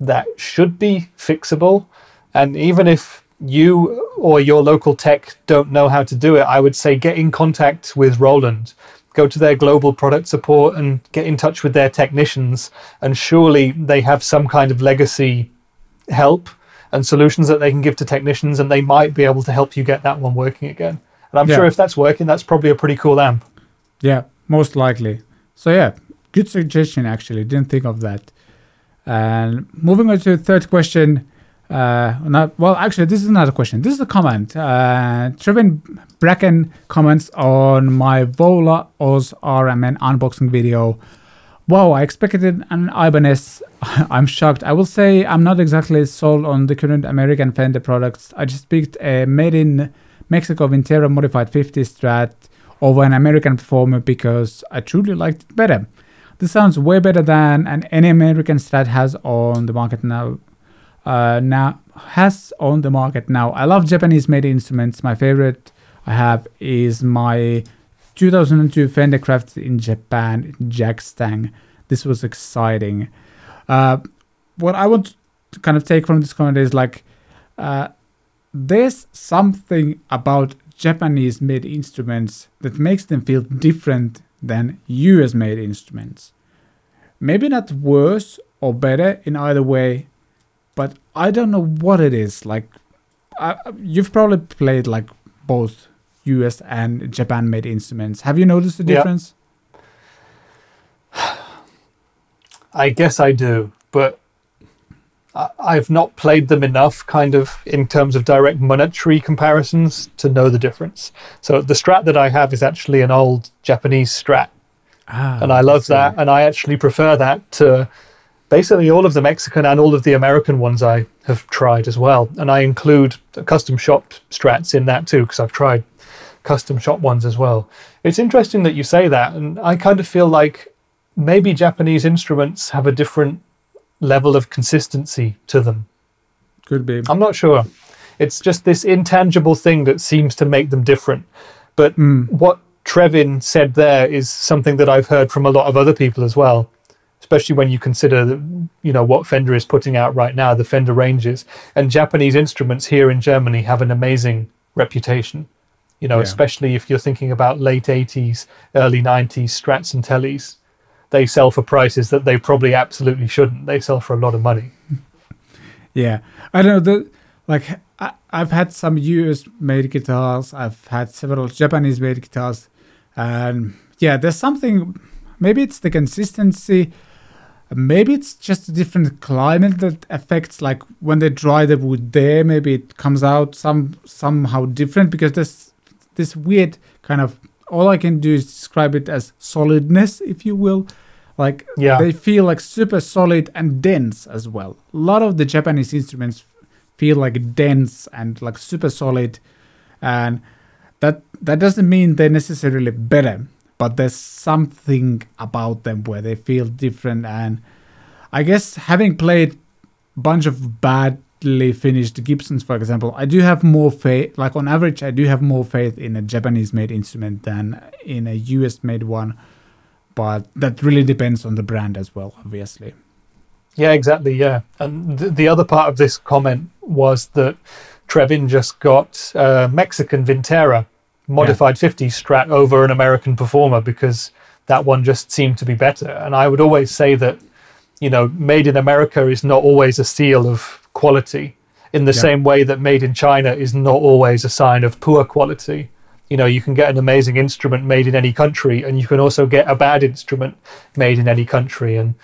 that should be fixable. And even if you or your local tech don't know how to do it, I would say get in contact with Roland. Go to their global product support and get in touch with their technicians. And surely they have some kind of legacy help and solutions that they can give to technicians, and they might be able to help you get that one working again. And I'm Yeah. sure if that's working, that's probably a pretty cool amp. Yeah, most likely. So yeah, good suggestion actually. Didn't think of that. And moving on to the third question. Uh, not well. Actually, this is not a question. This is a comment. Uh, Trevin Bracken comments on my Vola Oz RMN unboxing video. Wow, I expected an Ibanez. I'm shocked. I will say I'm not exactly sold on the current American Fender products. I just picked a made in Mexico Vintera modified 50 Strat over an American performer because I truly liked it better. This sounds way better than an any American Strat has on the market now. Uh, now has on the market now. I love Japanese made instruments. My favorite I have is my 2002 Fender crafted in Japan Jag Stang. This was exciting. Uh, what I want to kind of take from this comment is like, uh, there's something about Japanese made instruments that makes them feel different than US made instruments. Maybe not worse or better in either way, but I don't know what it is. Like, I, you've probably played like both US and Japan made instruments. Have you noticed the Yeah. difference? I guess I do, but I've not played them enough, kind of, in terms of direct monetary comparisons to know the difference. So the Strat that I have is actually an old Japanese Strat, Ah, and I love see. that, and I actually prefer that to basically all of the Mexican and all of the American ones I have tried as well. And I include custom shop Strats in that too, because I've tried custom shop ones as well. It's interesting that you say that, and I kind of feel like maybe Japanese instruments have a different level of consistency to them. Could be. I'm not sure. It's just this intangible thing that seems to make them different. But Mm. what Trevin said there is something that I've heard from a lot of other people as well, especially when you consider the, you know what Fender is putting out right now, the Fender ranges, and Japanese instruments here in Germany have an amazing reputation. You know, Yeah. especially if you're thinking about late 80s, early 90s Strats and Tellys. They sell for prices that they probably absolutely shouldn't. They sell for a lot of money. Yeah, I know. The like I, I've had some US made guitars. I've had several Japanese made guitars, and yeah, there's something. Maybe it's the consistency. Maybe it's just a different climate that affects like when they dry the wood there. Maybe it comes out some somehow different because there's this weird kind of. All I can do is describe it as solidness, if you will. Like Yeah. they feel like super solid and dense as well. A lot of the Japanese instruments feel like dense and like super solid, and that that doesn't mean they're necessarily better, but there's something about them where they feel different. And I guess having played a bunch of finished Gibsons, for example, I do have more faith. Like on average, I do have more faith in a Japanese-made instrument than in a US-made one but that really depends on the brand as well, obviously. Yeah, exactly. Yeah. And th- the other part of this comment was that Trevin just got uh, Mexican Vintera modified 50 strat over an American performer because that one just seemed to be better. And I would always say that, you know, made in America is not always a seal of quality in the Yeah. same way that made in China is not always a sign of poor quality. You know, you can get an amazing instrument made in any country, and you can also get a bad instrument made in any country. And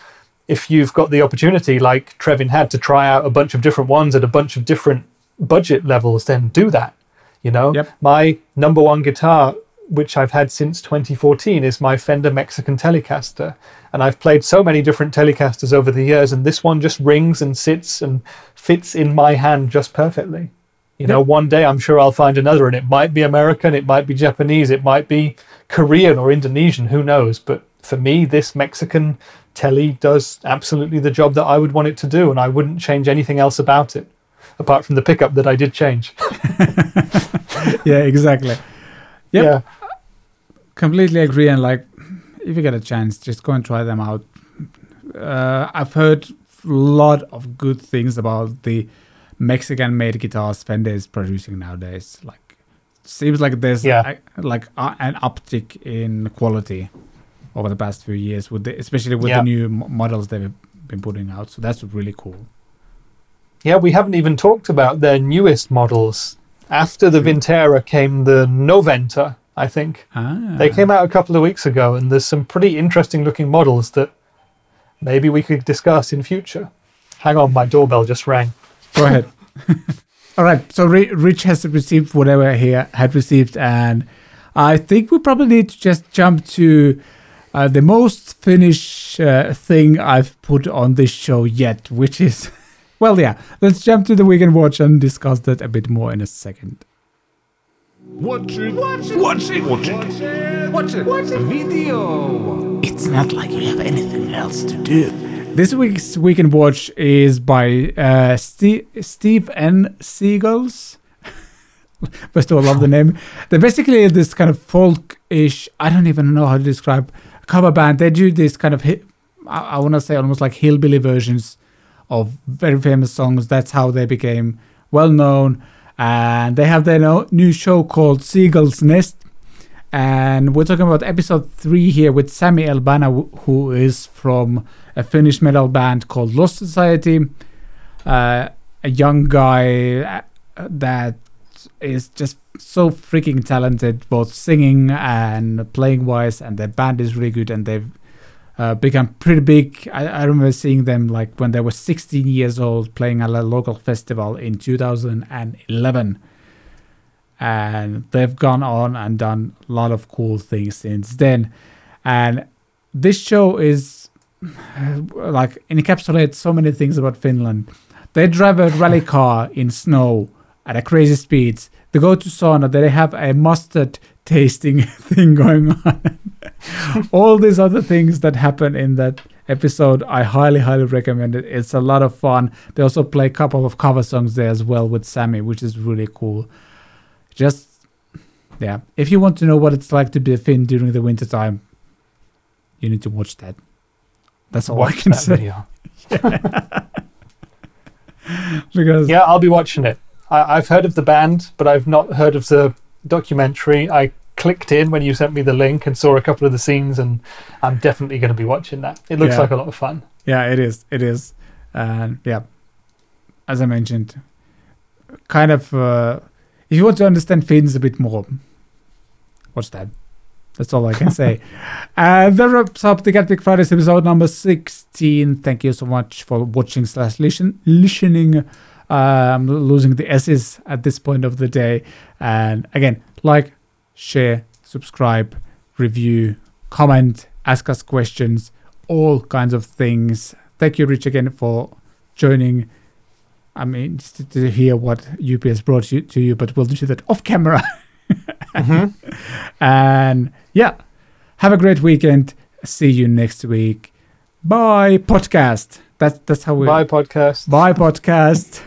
if you've got the opportunity, like Trevin had, to try out a bunch of different ones at a bunch of different budget levels, then do that. You know, Yep. my number one guitar, which I've had since 2014, is my Fender Mexican Telecaster. And I've played so many different Telecasters over the years, and this one just rings and sits and fits in my hand just perfectly. You know, one day I'm sure I'll find another, and it might be American, it might be Japanese, it might be Korean or Indonesian, who knows? But for me, this Mexican Tele does absolutely the job that I would want it to do, and I wouldn't change anything else about it, apart from the pickup that I did change. yeah, exactly. Yep. Yeah. Completely agree and like if you get a chance just go and try them out uh, i've heard a lot of good things about the mexican made guitars fender is producing nowadays like seems like there's Yeah. a- like a, an uptick in quality over the past few years with the, especially with Yeah. the new models they've been putting out so that's really cool Yeah, we haven't even talked about their newest models. After the Vintera came the Noventa, I think. ah, They came out a couple of weeks ago, and there's some pretty interesting looking models that maybe we could discuss in future. Hang on, my doorbell just rang. Go ahead. All right. So Rich has received whatever he had received, and I think we probably need to just jump to uh, the most finished uh, thing I've put on this show yet, which is, well, yeah. Let's jump to the weekend watch and discuss that a bit more in a second. Watch it. Watch it. Watch it. Watch it. Watch it. Watch it. Video. It's not like you have anything else to do. This week's Weekend Watch is by uh, Steve, Steve 'n' Seagulls. First of all, love the name. They're basically this kind of folk-ish, I don't even know how to describe, cover band. They do this kind of, hi- I, I want to say almost like hillbilly versions of very famous songs. That's how they became well known. And they have their new show called Seagull's Nest and we're talking about episode three here with Samy Elbanna, who is from a Finnish metal band called Lost Society. Uh, a young guy uh, that is just so freaking talented, both singing and playing wise, and their band is really good, and they've uh, become pretty big. I, I remember seeing them like when they were 16 years old, playing at a local festival in 2011 and they've gone on and done a lot of cool things since then. And this show is like encapsulates so many things about finland. They drive a rally car in snow at a crazy speeds. They go to sauna. They have a mustard tasting thing going on all these other things that happen in that episode i highly highly recommend it. It's a lot of fun. They also play a couple of cover songs there as well with Samy which is really cool. Just yeah. If you want to know what it's like to be a finn during the winter time you need to watch that. That's all i can say. because Yeah, I'll be watching it. I, I've heard of the band, but I've not heard of the documentary. I clicked in when you sent me the link and saw a couple of the scenes, and I'm definitely going to be watching that. It looks Yeah. like a lot of fun. yeah it is. It is. And yeah. As i mentioned kind of uh, if you want to understand finns a bit more watch that. That's all i can say. And that wraps up the CatPick fridays episode number 16 thank you so much for watching slash listen, listening um losing the s's at this point of the day. And again like share subscribe review comment ask us questions all kinds of things. Thank you, Rich, again for joining. I mean, to, to hear what UPS brought you to you, but we'll do that off camera. Mm-hmm. And yeah, have a great weekend. See you next week. Bye, podcast. That's that's how we Bye, podcast. bye podcast.